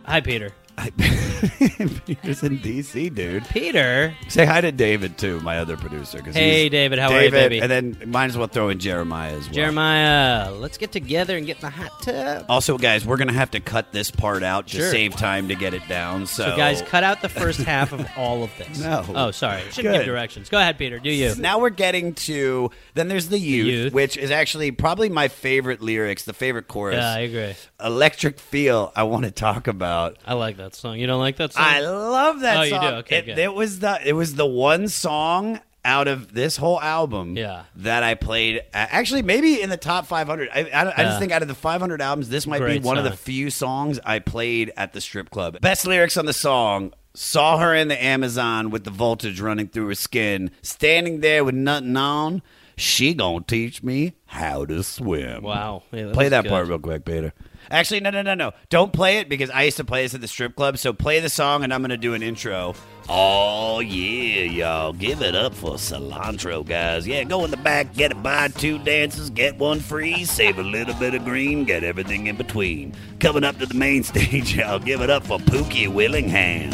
Speaker 3: Hi, Peter.
Speaker 2: Peter's in DC, dude.
Speaker 3: Peter.
Speaker 2: Say hi to David too, my other producer.
Speaker 3: Hey, David, how are you, baby?
Speaker 2: And then might as well throw in Jeremiah as well.
Speaker 3: Jeremiah, let's get together and get in the hot tub.
Speaker 2: Also, guys, we're gonna have to cut this part out to
Speaker 3: Sure.
Speaker 2: save time to get it down. So,
Speaker 3: So, guys, cut out the first half of all of this.
Speaker 2: No.
Speaker 3: Oh, sorry. Shouldn't give directions. Go ahead, Peter. Do you?
Speaker 2: Now we're getting to then there's the youth,
Speaker 3: Youth.
Speaker 2: which is actually probably my favorite lyrics, the favorite chorus.
Speaker 3: Yeah, I agree.
Speaker 2: Electric Feel. I want to talk about.
Speaker 3: I like that song. You don't like that song?
Speaker 2: I love that
Speaker 3: Oh, you
Speaker 2: song.
Speaker 3: do? Okay,
Speaker 2: it,
Speaker 3: good.
Speaker 2: it was the it was the one song out of this whole album
Speaker 3: Yeah.
Speaker 2: that I played. uh, Actually, maybe in the top 500. I, I, I
Speaker 3: Yeah.
Speaker 2: just think out of the 500 albums, this might
Speaker 3: Great
Speaker 2: be one of the
Speaker 3: song.
Speaker 2: few songs I played at the strip club. Best lyrics on the song. Saw her in the Amazon with the voltage running through her skin, standing there with nothing on. She gonna teach me how to swim.
Speaker 3: Wow. Yeah, that
Speaker 2: play
Speaker 3: was
Speaker 2: that
Speaker 3: good.
Speaker 2: part real quick, Peter. Actually, no, no, no, no. Don't play it because I used to play this at the strip club. So play the song, and I'm going to do an intro. Oh yeah, y'all! Give it up for cilantro, guys. Yeah, go in the back, get it. Buy two dances, get one free. Save a little bit of green, get everything in between. Coming up to the main stage, y'all. Give it up for Pookie Willingham.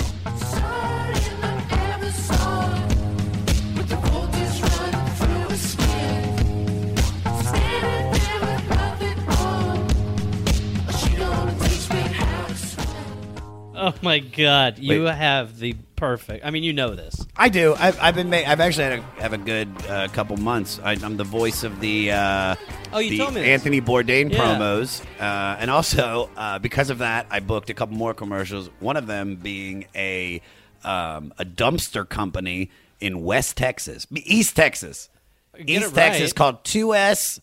Speaker 3: Oh my God! You
Speaker 2: Wait.
Speaker 3: have the perfect. I mean, you know this.
Speaker 2: I do. I've, I've been. Ma- I've actually had a, have a good uh, couple months. I, I'm the voice of the. Uh,
Speaker 3: Oh, you
Speaker 2: the
Speaker 3: told me this.
Speaker 2: Anthony Bourdain
Speaker 3: Yeah.
Speaker 2: promos, uh, and also uh, because of that, I booked a couple more commercials. One of them being a um, a dumpster company in West Texas, East Texas,
Speaker 3: Get
Speaker 2: East
Speaker 3: it
Speaker 2: Texas
Speaker 3: right.
Speaker 2: called Two S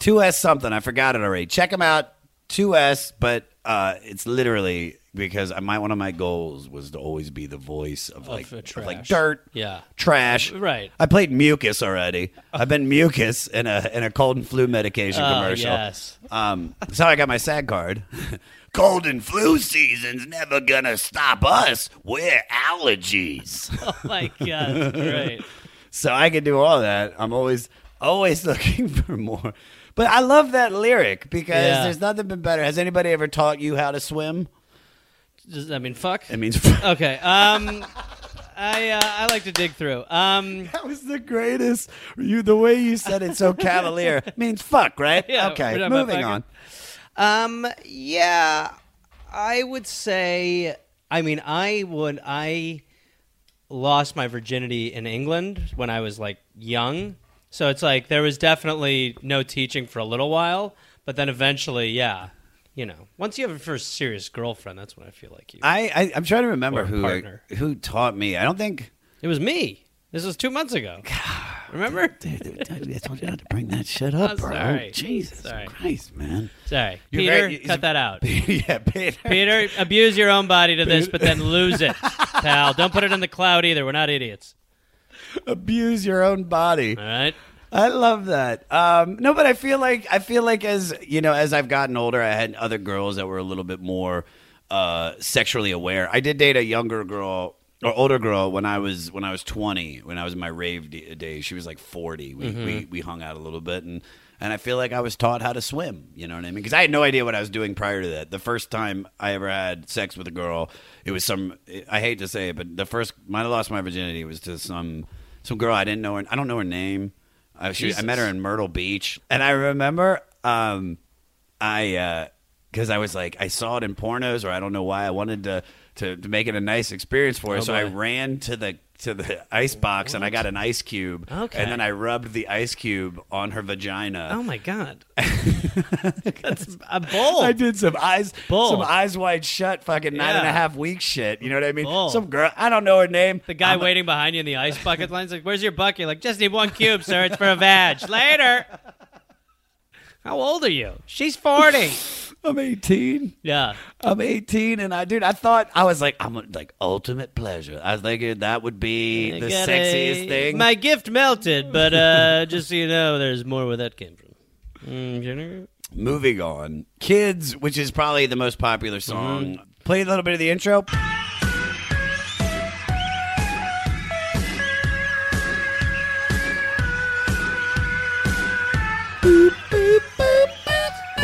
Speaker 2: Two S something. I forgot it already. Check them out. Two S, but uh, it's literally because I, my one of my goals was to always be the voice of like, of like dirt,
Speaker 3: Yeah.
Speaker 2: trash.
Speaker 3: Right.
Speaker 2: I played mucus already. I've been mucus in a in a cold and flu medication
Speaker 3: Oh,
Speaker 2: commercial.
Speaker 3: yes.
Speaker 2: Um, that's how I got my SAG card. cold and flu season's never gonna stop us. We're allergies.
Speaker 3: Oh my God! That's great.
Speaker 2: so I can do all that. I'm always always looking for more. But I love that lyric because
Speaker 3: Yeah.
Speaker 2: there's nothing been better. Has anybody ever taught you how to swim?
Speaker 3: Does that mean fuck?
Speaker 2: It means fuck.
Speaker 3: Okay. Um, I uh, I like to dig through. Um,
Speaker 2: That was the greatest. You the way you said it so cavalier means fuck, right?
Speaker 3: Yeah,
Speaker 2: okay,
Speaker 3: we're talking about
Speaker 2: moving on.
Speaker 3: Um, yeah, I would say. I mean, I would. I lost my virginity in England when I was like young, so it's like there was definitely no teaching for a little while, but then eventually, yeah, you know, once you have a first serious girlfriend, that's when I feel like you.
Speaker 2: I, I I'm trying to remember who
Speaker 3: partner.
Speaker 2: who taught me. I don't think.
Speaker 3: it was me. This was two months ago. Remember?
Speaker 2: Dude, I told you not to bring that shit up,
Speaker 3: I'm
Speaker 2: bro.
Speaker 3: sorry.
Speaker 2: Jesus
Speaker 3: Sorry.
Speaker 2: Christ, man.
Speaker 3: Sorry,
Speaker 2: You're
Speaker 3: Peter,
Speaker 2: very-
Speaker 3: cut that out.
Speaker 2: yeah, Peter.
Speaker 3: Peter, abuse your own body to this, but then lose it, pal. Don't put it in the cloud either. We're not idiots.
Speaker 2: Abuse your own body.
Speaker 3: All right.
Speaker 2: I love that. Um, no, but I feel like I feel like as you know, as I've gotten older, I had other girls that were a little bit more uh, sexually aware. I did date a younger girl or older girl when I was when I was 20, when I was in my rave d- days. She was like 40. We,
Speaker 3: Mm-hmm.
Speaker 2: we we hung out a little bit and and I feel like I was taught how to swim. You know what I mean? Because I had no idea what I was doing prior to that. The first time I ever had sex with a girl, it was some. I hate to say it, but the first I lost my virginity was to some some girl I didn't know her. I don't know her name. I, she, I met her in Myrtle Beach, and I remember um, I because I was like I saw it in pornos, or I don't know why I wanted to to, to make it a nice experience for her.
Speaker 3: Oh,
Speaker 2: so I ran to the to the ice box and I got an ice cube.
Speaker 3: Okay.
Speaker 2: and then I rubbed the ice cube on her vagina.
Speaker 3: Oh my god, that's a bull.
Speaker 2: I did some eyes,
Speaker 3: Bull.
Speaker 2: some eyes wide shut, fucking nine and a
Speaker 3: Yeah.
Speaker 2: half week shit. You know what I mean?
Speaker 3: Bull.
Speaker 2: Some girl, I don't know her name.
Speaker 3: The guy
Speaker 2: I'm-
Speaker 3: waiting behind you in the ice bucket line's like, "Where's your bucket?" Like, just need one cube, sir. It's for a vag. Later. How old are you? She's forty.
Speaker 2: I'm 18.
Speaker 3: Yeah.
Speaker 2: I'm 18, and I, dude, I thought I was like, I'm like ultimate pleasure. I was thinking that would be
Speaker 3: I
Speaker 2: the sexiest
Speaker 3: a-
Speaker 2: thing.
Speaker 3: My gift melted, but uh, just so you know, there's more where that came from. Mm, Jenner?
Speaker 2: Moving on, kids, which is probably the most popular song.
Speaker 3: Mm-hmm.
Speaker 2: Play a little bit of the intro.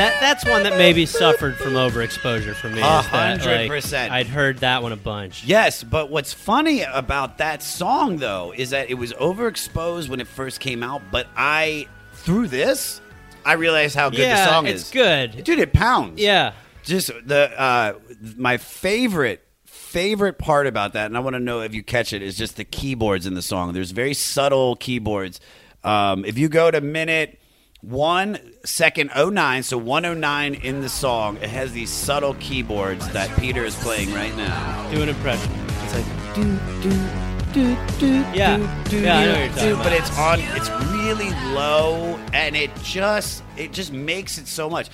Speaker 3: That that's one that maybe suffered from overexposure for me.
Speaker 2: A hundred percent.
Speaker 3: I'd heard that one a bunch.
Speaker 2: Yes, but what's funny about that song though is that it was overexposed when it first came out, but I through this, I realized how good
Speaker 3: yeah,
Speaker 2: the song
Speaker 3: it's
Speaker 2: is.
Speaker 3: good.
Speaker 2: Dude, it pounds.
Speaker 3: Yeah.
Speaker 2: Just the uh my favorite favorite part about that, and I want to know if you catch it, is just the keyboards in the song. There's very subtle keyboards. Um, if you go to minute one second 09, so 109 in the song, it has these subtle keyboards that Peter is playing right now.
Speaker 3: Do an impression.
Speaker 2: It's like do do do do
Speaker 3: Yeah.
Speaker 2: do, do,
Speaker 3: Yeah, I know what you're talking
Speaker 2: do,
Speaker 3: about.
Speaker 2: but it's on it's really low and it just it just makes it so much.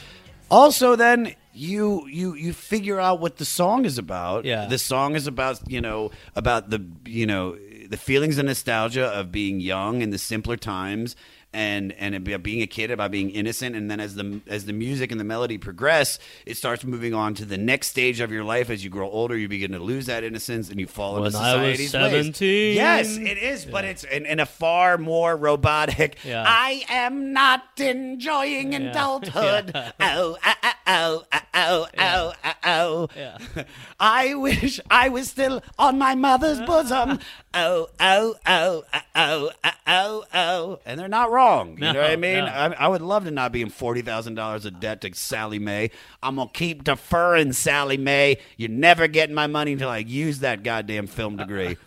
Speaker 2: Also then you you you figure out what the song is about.
Speaker 3: Yeah.
Speaker 2: The song is about, you know, about the you know, the feelings and nostalgia of being young in the simpler times and and being a kid about being innocent. And then as the as the music and the melody progress it starts moving on to the next stage of your life. As you grow older you begin to lose that innocence and you fall
Speaker 3: when
Speaker 2: into society's
Speaker 3: I was
Speaker 2: 17 ways. yes it is yeah. but it's in, in, a far more robotic
Speaker 3: yeah.
Speaker 2: i am not enjoying yeah. adulthood. Oh oh oh oh oh oh oh, oh. i wish i was still on my mother's bosom. Oh, oh oh oh oh oh oh oh. And they're not wrong. You know what I mean?
Speaker 3: no.
Speaker 2: I, I would love to not be in $40,000 of debt to Sallie Mae. I'm to keep deferring Sallie Mae. You're never getting my money until I use that goddamn film degree.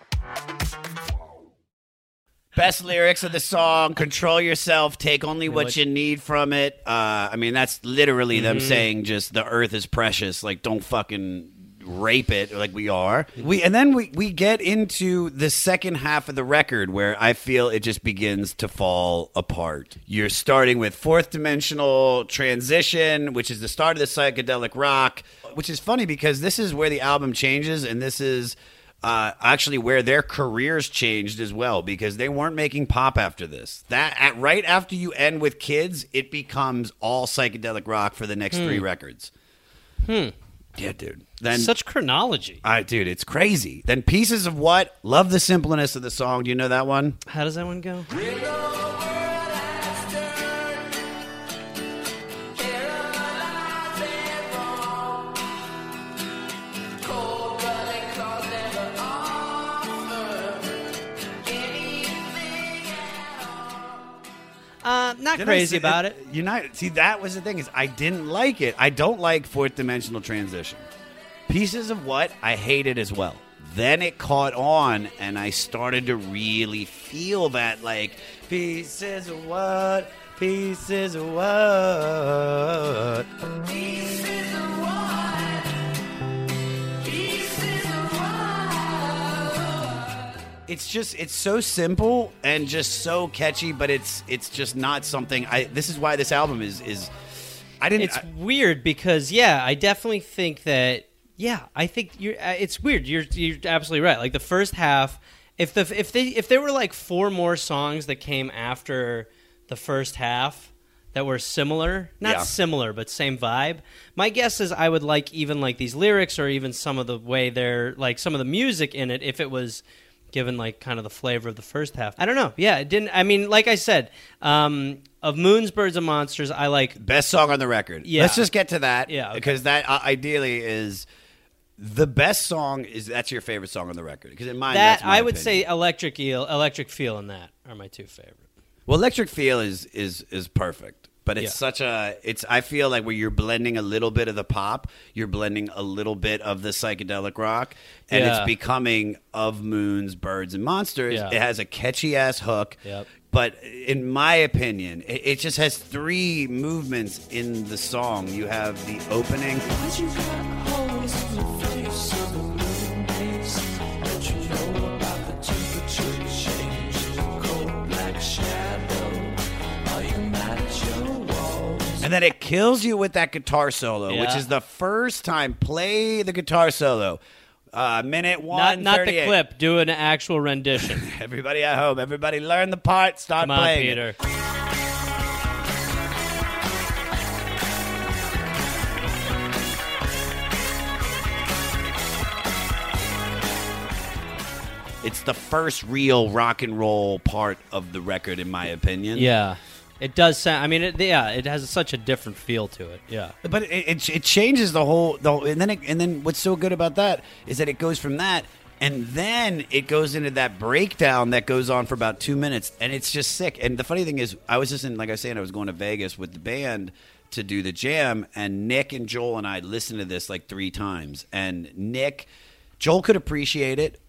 Speaker 2: Best lyrics of the song: "Control yourself, take only what you need from it." Uh, I mean, that's literally them
Speaker 3: Mm-hmm.
Speaker 2: saying just the earth is precious. Like, don't fucking rape it like we are. We and then we we get into the second half of the record where I feel it just begins to fall apart. You're starting with fourth dimensional transition, which is the start of the psychedelic rock, which is funny because this is where the album changes, and this is uh, actually where their careers changed as well because they weren't making pop after this. That at, right after you end with kids, it becomes all psychedelic rock for the next three records. Hmm. Yeah, dude. Then
Speaker 3: Such chronology.
Speaker 2: I dude, it's crazy. Then pieces of what? Love the simpleness of the song. Do you know that one?
Speaker 3: How does that one go? Uh, not
Speaker 2: Did
Speaker 3: crazy about it.
Speaker 2: You're not. See, that was the thing is I didn't like it. I don't like fourth dimensional transition. Pieces of what I hated as well. Then it caught on, and I started to really feel that like pieces of what, pieces of what. It's just it's so simple and just so catchy, but it's it's just not something. I this is why this album is is. I didn't.
Speaker 3: It's
Speaker 2: I-
Speaker 3: weird because yeah, I definitely think that yeah, I think you're. Uh, it's weird. You're you're absolutely right. Like the first half, if the if they if there were like four more songs that came after the first half that were similar, not
Speaker 2: Yeah.
Speaker 3: similar but same vibe. My guess is I would like even like these lyrics or even some of the way they're like some of the music in it if it was given like kind of the flavor of the first half. I don't know. Yeah, it didn't. I mean, like I said, um, of Moons, Birds, and Monsters, I like
Speaker 2: best song on the record.
Speaker 3: Yeah.
Speaker 2: Let's just get to that.
Speaker 3: Yeah, okay.
Speaker 2: Because that uh, ideally is the best song. Is that's your favorite song on the record? Because in mine,
Speaker 3: that
Speaker 2: my
Speaker 3: I would
Speaker 2: opinion.
Speaker 3: say Electric Eel, Electric Feel, and that are my two favorite.
Speaker 2: Well, Electric Feel is is is perfect, but it's
Speaker 3: Yeah.
Speaker 2: such a it's. I feel like where you're blending a little bit of the pop, you're blending a little bit of the psychedelic rock, and
Speaker 3: Yeah.
Speaker 2: it's becoming of moons, birds, and monsters.
Speaker 3: Yeah.
Speaker 2: It has a catchy ass hook.
Speaker 3: Yep.
Speaker 2: But in my opinion, it, it just has three movements in the song. You have the opening. And then it kills you with that guitar solo, which is the first time. Play the guitar solo. Uh, minute one.
Speaker 3: not not
Speaker 2: the
Speaker 3: clip. Do an actual rendition.
Speaker 2: Everybody at home, everybody learn the part. Start
Speaker 3: Come on,
Speaker 2: playing. it.
Speaker 3: Peter.
Speaker 2: It's the first real rock and roll part of the record, in my opinion.
Speaker 3: Yeah, it does sound. I mean, it, yeah, it has such a different feel to it. Yeah,
Speaker 2: But it, it, it changes the whole, the whole and then it, and then what's so good about that is that it goes from that and then it goes into that breakdown that goes on for about two minutes and it's just sick. And the funny thing is, I was just in, like I was saying, I was going to Vegas with the band to do the jam, and Nick and Joel and I listened to this like three times. And Nick, Joel could appreciate it.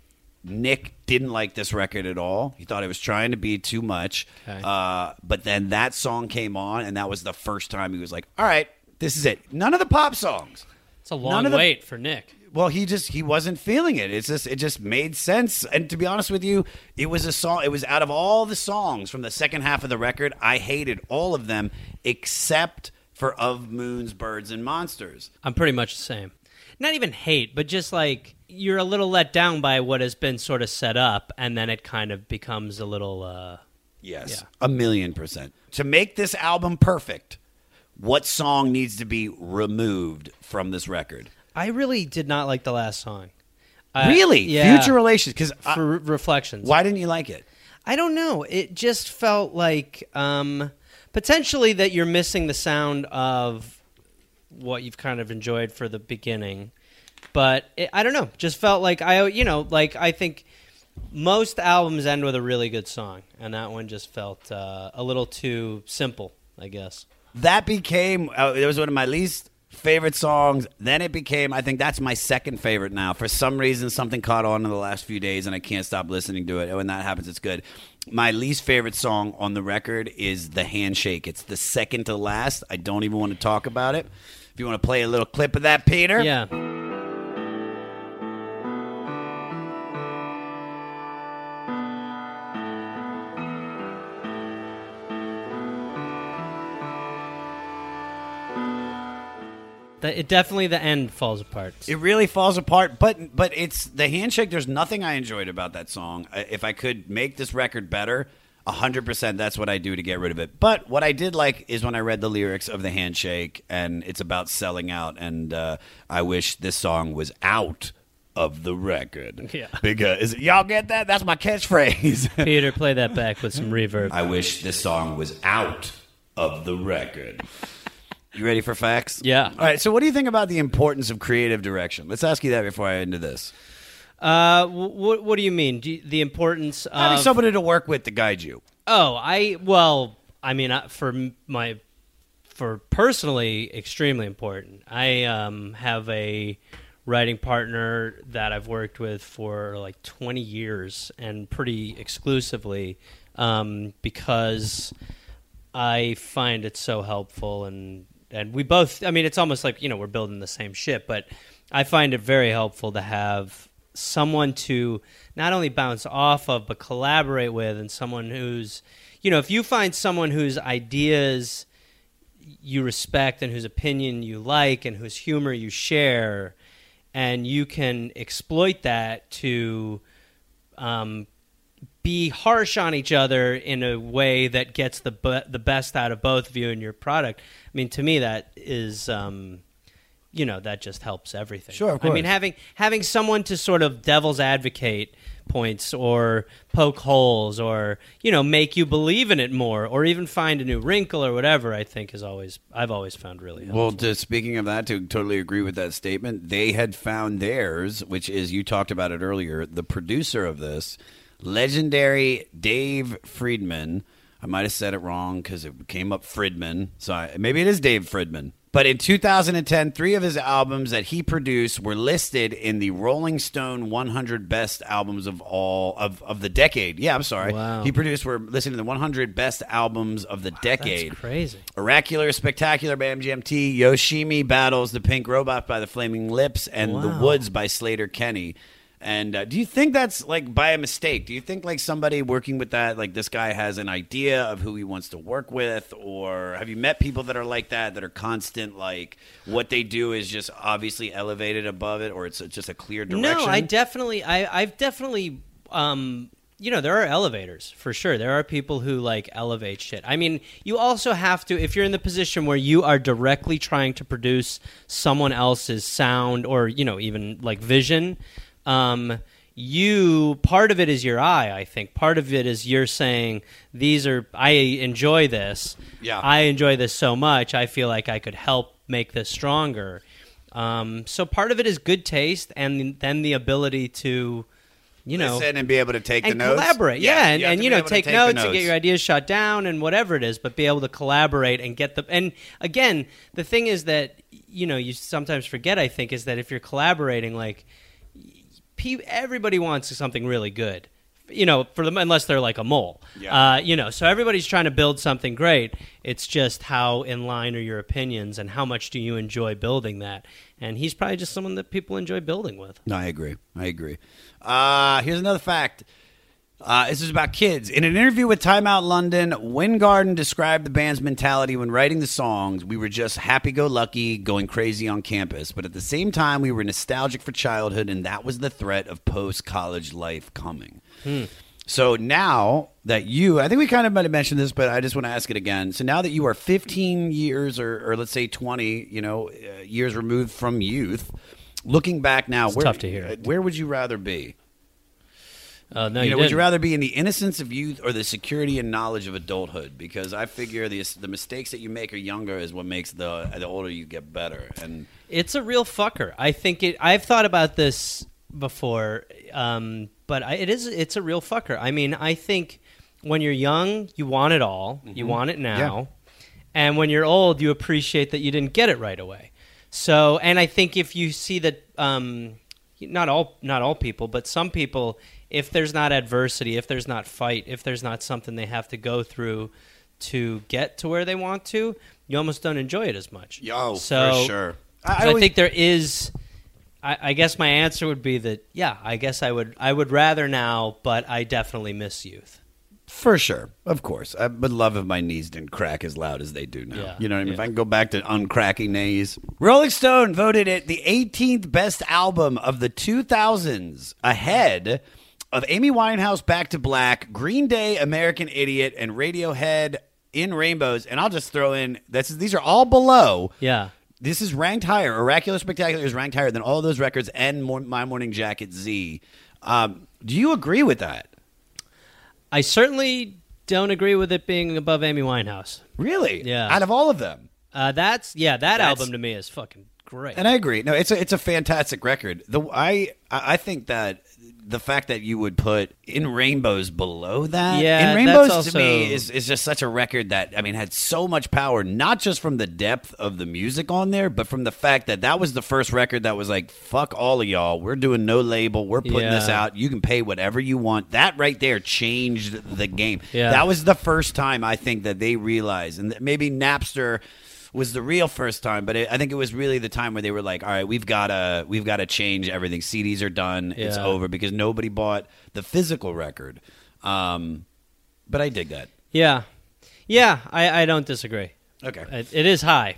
Speaker 2: Nick didn't like this record at all. He thought it was trying to be too much.
Speaker 3: Okay.
Speaker 2: Uh, but then that song came on, and that was the first time he was like, "All right, this is it." None of the pop songs.
Speaker 3: it's a long
Speaker 2: the-
Speaker 3: wait for Nick.
Speaker 2: Well, he just he wasn't feeling it. It's just it just made sense. And to be honest with you, it was a song. It was out of all the songs from the second half of the record, I hated all of them except for "Of Moons, Birds, and Monsters."
Speaker 3: I'm pretty much the same. Not even hate, but just like you're a little let down by what has been sort of set up, and then it kind of becomes a little. uh
Speaker 2: Yes,
Speaker 3: Yeah.
Speaker 2: a million percent. To make this album perfect, what song needs to be removed from this record?
Speaker 3: I really did not like the last song. I-
Speaker 2: really,
Speaker 3: yeah,
Speaker 2: future relations? Because
Speaker 3: for re- reflections.
Speaker 2: why didn't you like it?
Speaker 3: I don't know. It just felt like um, potentially that you're missing the sound of what you've kind of enjoyed for the beginning. But it, I don't know. Just felt like I, you know, like I think most albums end with a really good song, and that one just felt uh, a little too simple. I guess.
Speaker 2: that became uh, it was one of my least favorite songs then it became i think that's my second favorite now for some reason something caught on in the last few days and i can't stop listening to it and when that happens it's good my least favorite song on the record is the handshake it's the second to last i don't even want to talk about it if you want to play a little clip of that peter
Speaker 3: Yeah. The, it definitely the end falls apart.
Speaker 2: It really falls apart, but but it's the handshake. There's nothing I enjoyed about that song. If I could make this record better, hundred percent, that's what I do to get rid of it. But what I did like is when I read the lyrics of the handshake, and it's about selling out. And uh, I wish this song was out of the record.
Speaker 3: Yeah.
Speaker 2: because y'all get that? That's my catchphrase.
Speaker 3: Peter, play that back with some reverb.
Speaker 2: I wish this song was out of the record. You ready for facts?
Speaker 3: Yeah.
Speaker 2: All right. So, what do you think about the importance of creative direction? Let's ask you that before I end into this.
Speaker 3: Uh, what what do you mean? Do you, the importance of Having
Speaker 2: somebody to work with to guide you.
Speaker 3: Oh, I well, I mean, for my for personally extremely important. I um, have a writing partner that I've worked with for like 20 years and pretty exclusively um, because I find it so helpful and and we both I mean it's almost like you know we're building the same ship but I find it very helpful to have someone to not only bounce off of but collaborate with and someone who's you know if you find someone whose ideas you respect and whose opinion you like and whose humor you share and you can exploit that to um, be harsh on each other in a way that gets the be- the best out of both of you and your product. I mean, to me, that is, um, you know, that just helps everything.
Speaker 2: Sure, of
Speaker 3: I mean, having having someone to sort of devil's advocate points or poke holes or you know make you believe in it more or even find a new wrinkle or whatever i think is always i've always found really helpful.
Speaker 2: Well, to, speaking of that, to totally agree with that statement, they had found theirs, which is you talked about it earlier. The producer of this, legendary Dave Fridmann. I might have said it wrong because it came up Fridmann. So I, maybe it is Dave Fridmann. But in 2010, three of his albums that he produced were listed in the Rolling Stone 100 Best Albums of all of, of the decade. Yeah, I'm sorry.
Speaker 3: Wow.
Speaker 2: He produced were listed in the 100 Best Albums of the decade.
Speaker 3: that's crazy
Speaker 2: Oracular, Spectacular by MGMT, Yoshimi Battles, The Pink Robot by The Flaming Lips, and The Woods by Sleater-Kinney. And uh, do you think that's like by a mistake? Do you think like somebody working with that, like this guy has an idea of who he wants to work with? Or have you met people that are like that, that are constant, like what they do is just obviously elevated above it, or it's just a clear direction?
Speaker 3: No, I definitely, I, I've definitely, um, you know, there are elevators for sure. There are people who like elevate shit. I mean, you also have to, if you're in the position where you are directly trying to produce someone else's sound or, you know, even like vision, um, you part of it is your eye i think. Part of it is you're saying these are i enjoy this.
Speaker 2: Yeah.
Speaker 3: i enjoy this so much i feel like i could help make this stronger. Um, so part of it is good taste and then the ability to you know
Speaker 2: Listen and be able to take
Speaker 3: and
Speaker 2: the notes.
Speaker 3: collaborate. Yeah, and,
Speaker 2: you
Speaker 3: and you know
Speaker 2: to
Speaker 3: take,
Speaker 2: the
Speaker 3: notes, and get your ideas shot down and whatever it is but be able to collaborate and get the and again the thing is that you know you sometimes forget i think is that if you're collaborating like everybody wants something really good you know for them unless they're like a mole
Speaker 2: Yeah.
Speaker 3: uh, you know so everybody's trying to build something great it's just how in line are your opinions and how much do you enjoy building that and he's probably just someone that people enjoy building with
Speaker 2: No, I agree. I agree. Uh, here's another fact. Uh, this is about kids. In an interview with Time Out London, Wyngarden described the band's mentality when writing the songs. We were just happy go lucky, going crazy on campus. But at the same time, we were nostalgic for childhood, and that was the threat of post college life coming. So now that you, I think we kind of might have mentioned this, but I just want to ask it again. So now that you are 15 years, or, or let's say 20, you know, uh, years removed from youth, looking back now,
Speaker 3: It's
Speaker 2: where,
Speaker 3: tough to hear.
Speaker 2: Where would you rather be?
Speaker 3: Uh, no
Speaker 2: you
Speaker 3: you,
Speaker 2: know, would you rather be in the innocence of youth or the security and knowledge of adulthood? Because I figure the the mistakes that you make are younger is what makes the the older you get better. And
Speaker 3: It's a real fucker. I think it. I've thought about this before, um, but I, it is. It's a real fucker. I mean, I think when you're young, you want it all. You want it now, and when you're old, you appreciate that you didn't get it right away. So, and I think if you see that, um, not all, not all people, but some people, if there's not adversity, if there's not fight, if there's not something they have to go through to get to where they want to, you almost don't enjoy it as much.
Speaker 2: Yo,
Speaker 3: so,
Speaker 2: for sure. I- I
Speaker 3: so I, think there is. I, I guess my answer would be that yeah. I guess I would. I would rather now, but I definitely miss youth.
Speaker 2: For sure, of course. I would love if my knees didn't crack as loud as they do now.
Speaker 3: Yeah,
Speaker 2: you know what I mean? If. I can go back to uncracking knees. Rolling Stone voted it the 18th best album of the 2000s, ahead of Amy Winehouse, Back to Black, Green Day, American Idiot, and Radiohead in Rainbows. And I'll just throw in this is, these are all below.
Speaker 3: Yeah.
Speaker 2: This is ranked higher. Oracular Spectacular is ranked higher than all those records and Mor- My Morning Jacket Z. Um, do you agree with that?
Speaker 3: I certainly don't agree with it being above Amy Winehouse.
Speaker 2: Really?
Speaker 3: Yeah.
Speaker 2: Out of all of them.
Speaker 3: Uh, that's yeah. That
Speaker 2: That's-
Speaker 3: album to me is fucking great.
Speaker 2: And I agree. No, it's a it's a fantastic record. The I I think that the fact that you would put in rainbows below that
Speaker 3: Yeah,
Speaker 2: in rainbows
Speaker 3: that's
Speaker 2: to me is is just such a record that I mean had so much power not just from the depth of the music on there but from the fact that that was the first record that was like fuck all of y'all. We're doing no label. We're putting this out. You can pay whatever you want. That right there changed the game.
Speaker 3: Yeah.
Speaker 2: that was the first time I think that they realized and maybe Napster was the real first time, but it, I think it was really the time where they were like, "All right, we've got to we've got to change everything. CDs are done. It's
Speaker 3: Yeah.
Speaker 2: over because nobody bought the physical record." Um, but I dig that.
Speaker 3: Yeah, yeah, I, I don't disagree.
Speaker 2: Okay.
Speaker 3: It, it is high.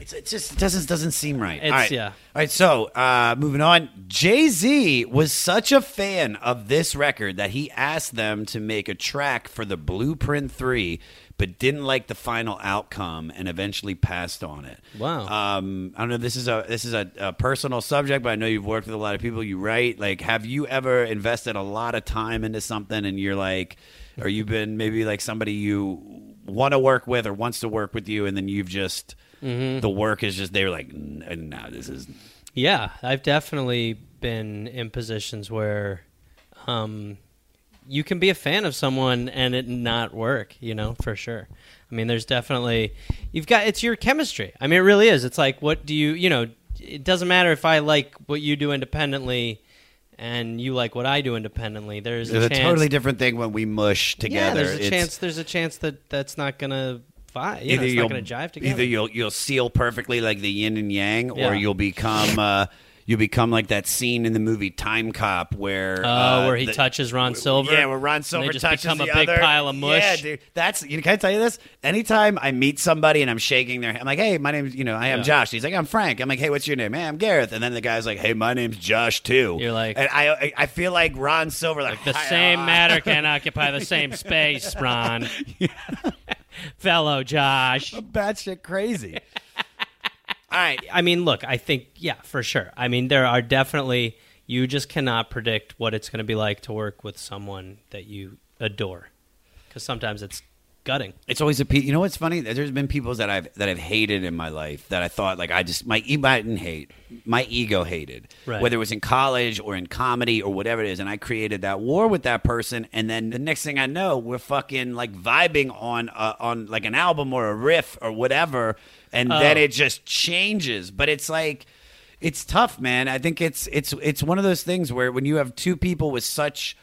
Speaker 2: It's, it just it doesn't doesn't seem right.
Speaker 3: It's-
Speaker 2: All right.
Speaker 3: yeah.
Speaker 2: All right. So uh, moving on, Jay Z was such a fan of this record that he asked them to make a track for the Blueprint Three, but didn't like the final outcome and eventually passed on it.
Speaker 3: Wow.
Speaker 2: Um, I don't know. This is a this is a, a personal subject, but I know you've worked with a lot of people. You write. Like, have you ever invested a lot of time into something, and you're like, or you've been maybe like somebody you want to work with or wants to work with you, and then you've just
Speaker 3: Mm-hmm.
Speaker 2: the work is just they were like, no, this is
Speaker 3: Yeah, I've definitely been in positions where um, you can be a fan of someone and it not work, you know, for sure. I mean, there's definitely, you've got, it's your chemistry. I mean, it really is. It's like, what do you, you know, it doesn't matter if I like what you do independently and you like what I do independently. There's a
Speaker 2: It's a totally different thing when we mush together.
Speaker 3: Yeah, there's a
Speaker 2: It's-
Speaker 3: chance. There's a chance that that's not gonna vibe. You know, it's not gonna jive together.
Speaker 2: either you'll you'll seal perfectly like the yin and yang,
Speaker 3: Yeah.
Speaker 2: or you'll become uh, you'll become like that scene in the movie Time Cop where
Speaker 3: Oh,
Speaker 2: uh,
Speaker 3: where he
Speaker 2: the-
Speaker 3: touches Ron Silver.
Speaker 2: Yeah, where Ron
Speaker 3: And
Speaker 2: Silver
Speaker 3: they just
Speaker 2: touches
Speaker 3: become
Speaker 2: the
Speaker 3: a big
Speaker 2: other.
Speaker 3: pile of mush.
Speaker 2: Yeah, dude. That's you know, can I tell you this? Anytime I meet somebody and I'm shaking their hand, I'm like, "Hey, my name's you know, I am
Speaker 3: Yeah.
Speaker 2: Josh." He's like, "I'm Frank." I'm like, "Hey, what's your name?" "Hey, I'm Gareth." And then the guy's like, "Hey, my name's Josh too."
Speaker 3: You're like-
Speaker 2: and I I- feel like Ron Silver like,
Speaker 3: The same
Speaker 2: uh,
Speaker 3: matter can occupy the same space, Ron. Fellow Josh.
Speaker 2: batshit crazy.
Speaker 3: All right. I mean, look, I think, yeah, for sure. I mean, there are definitely, you just cannot predict what it's going to be like to work with someone that you adore. Because sometimes it's gutting.
Speaker 2: It's always a pe- you know what's funny? There's been people that I've that I've hated in my life that I thought like I just my e- I didn't hate my ego hated
Speaker 3: Right.
Speaker 2: whether it was in college or in comedy or whatever it is, and I created that war with that person, and then the next thing I know, we're fucking like vibing on uh, on like an album or a riff or whatever, and oh. then
Speaker 3: Oh.
Speaker 2: it just changes. But it's like it's tough, man. I think it's it's it's one of those things where when you have two people with such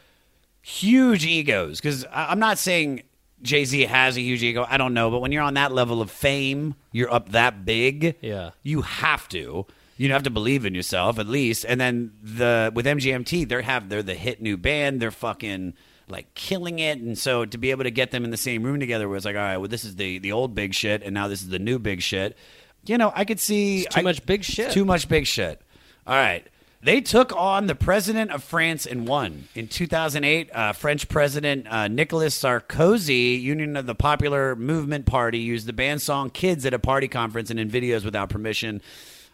Speaker 2: huge egos because i'm not saying jay-z has a huge ego i don't know but when you're on that level of fame you're up that big
Speaker 3: Yeah.
Speaker 2: you have to you have to believe in yourself at least and then the with mgmt they're have they're the hit new band they're fucking like killing it and so to be able to get them in the same room together was like all right well this is the the old big shit and now this is the new big shit you know i could see
Speaker 3: It's too
Speaker 2: I-
Speaker 3: much big shit.
Speaker 2: too much big shit. All right. They took on the president of France and won. In 2008, uh, French President uh, Nicolas Sarkozy, Union of the Popular Movement Party, used the band song Kids at a party conference and in videos without permission.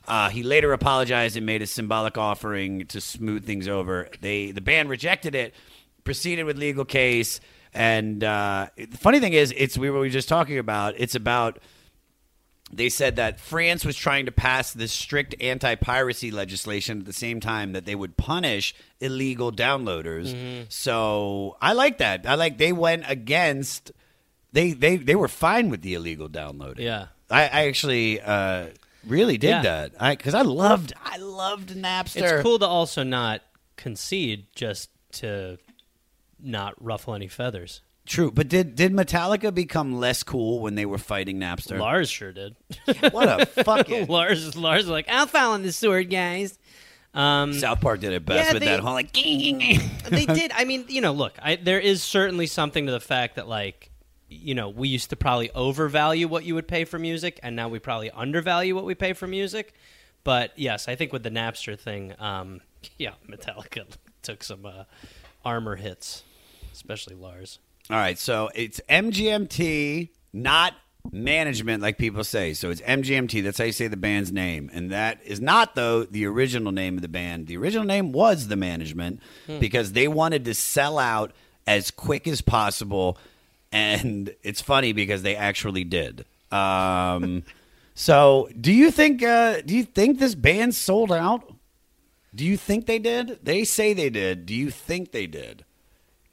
Speaker 2: Uh, he later apologized and made a symbolic offering to smooth things over. They The band rejected it, proceeded with legal case. And uh, the funny thing is, it's we were just talking about. It's about they said that France was trying to pass this strict anti-piracy legislation at the same time that they would punish illegal downloaders.
Speaker 3: Mm-hmm.
Speaker 2: So I like that. I like they went against they they they were fine with the illegal downloading.
Speaker 3: Yeah.
Speaker 2: I, I actually uh, really did
Speaker 3: Yeah.
Speaker 2: that. I because I loved I loved Napster.
Speaker 3: It's cool to also not concede just to not ruffle any feathers.
Speaker 2: True, but did did Metallica become less cool when they were fighting Napster?
Speaker 3: Lars sure did.
Speaker 2: What a fucking
Speaker 3: Lars, Lars is like, I'm following the sword, guys. Um,
Speaker 2: South Park did it best
Speaker 3: Yeah,
Speaker 2: with
Speaker 3: they-
Speaker 2: that whole like.
Speaker 3: they did. I mean, you know, look, I, there is certainly something to the fact that, like, you know, we used to probably overvalue what you would pay for music, and now we probably undervalue what we pay for music. But yes, I think with the Napster thing, um, yeah, Metallica took some uh, armor hits, especially Lars.
Speaker 2: All right, so it's MGMT, not management, like people say. So it's MGMT. That's how you say the band's name, and that is not though the original name of the band. The original name was the management because they wanted to sell out as quick as possible, and it's funny because they actually did. Um, So, do you think? Uh, do you think this band sold out? Do you think they did? They say they did. Do you think they did?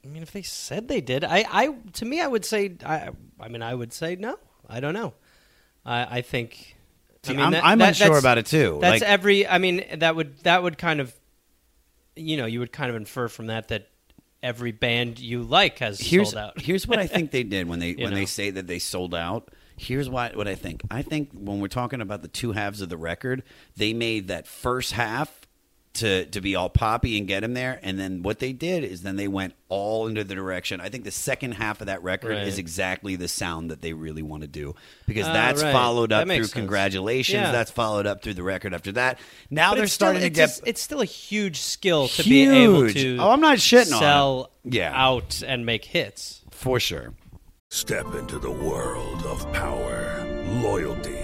Speaker 3: I mean, if they said they did, I, I to me, I would say, I, I mean, I would say no. I don't know. I, I think. I mean,
Speaker 2: I'm,
Speaker 3: that-
Speaker 2: I'm
Speaker 3: that-
Speaker 2: unsure about it, too.
Speaker 3: That's
Speaker 2: Like-
Speaker 3: every. I mean, that would that would kind of, you know, you would kind of infer from that that every band you like has
Speaker 2: here's
Speaker 3: sold out.
Speaker 2: here's what I think they did when they when they say that they sold out. Here's what what I think. I think when we're talking about the two halves of the record, they made that first half to to be all poppy and get him there, and then what they did is then they went all into the direction. I think the second half of that record
Speaker 3: Right.
Speaker 2: is exactly the sound that they really want to do because
Speaker 3: Ah,
Speaker 2: that's
Speaker 3: right.
Speaker 2: followed up
Speaker 3: makes
Speaker 2: through
Speaker 3: sense.
Speaker 2: congratulations.
Speaker 3: Yeah.
Speaker 2: That's followed up through the record after that. Now
Speaker 3: But
Speaker 2: they're
Speaker 3: it's still-
Speaker 2: starting to
Speaker 3: it's
Speaker 2: get.
Speaker 3: just- it's still a huge skill to be able to.
Speaker 2: Oh, I'm not shitting on
Speaker 3: sell
Speaker 2: Yeah.
Speaker 3: out and make hits.
Speaker 2: For sure.
Speaker 6: Step into the world of power, loyalty,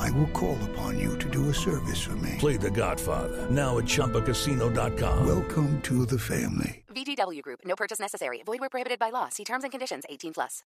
Speaker 7: I will call upon you to do a service for me.
Speaker 6: Play The Godfather now at ChumbaCasino.com.
Speaker 7: Welcome to the family.
Speaker 8: VGW Group. No purchase necessary. Void where prohibited by law. See terms and conditions. 18 plus.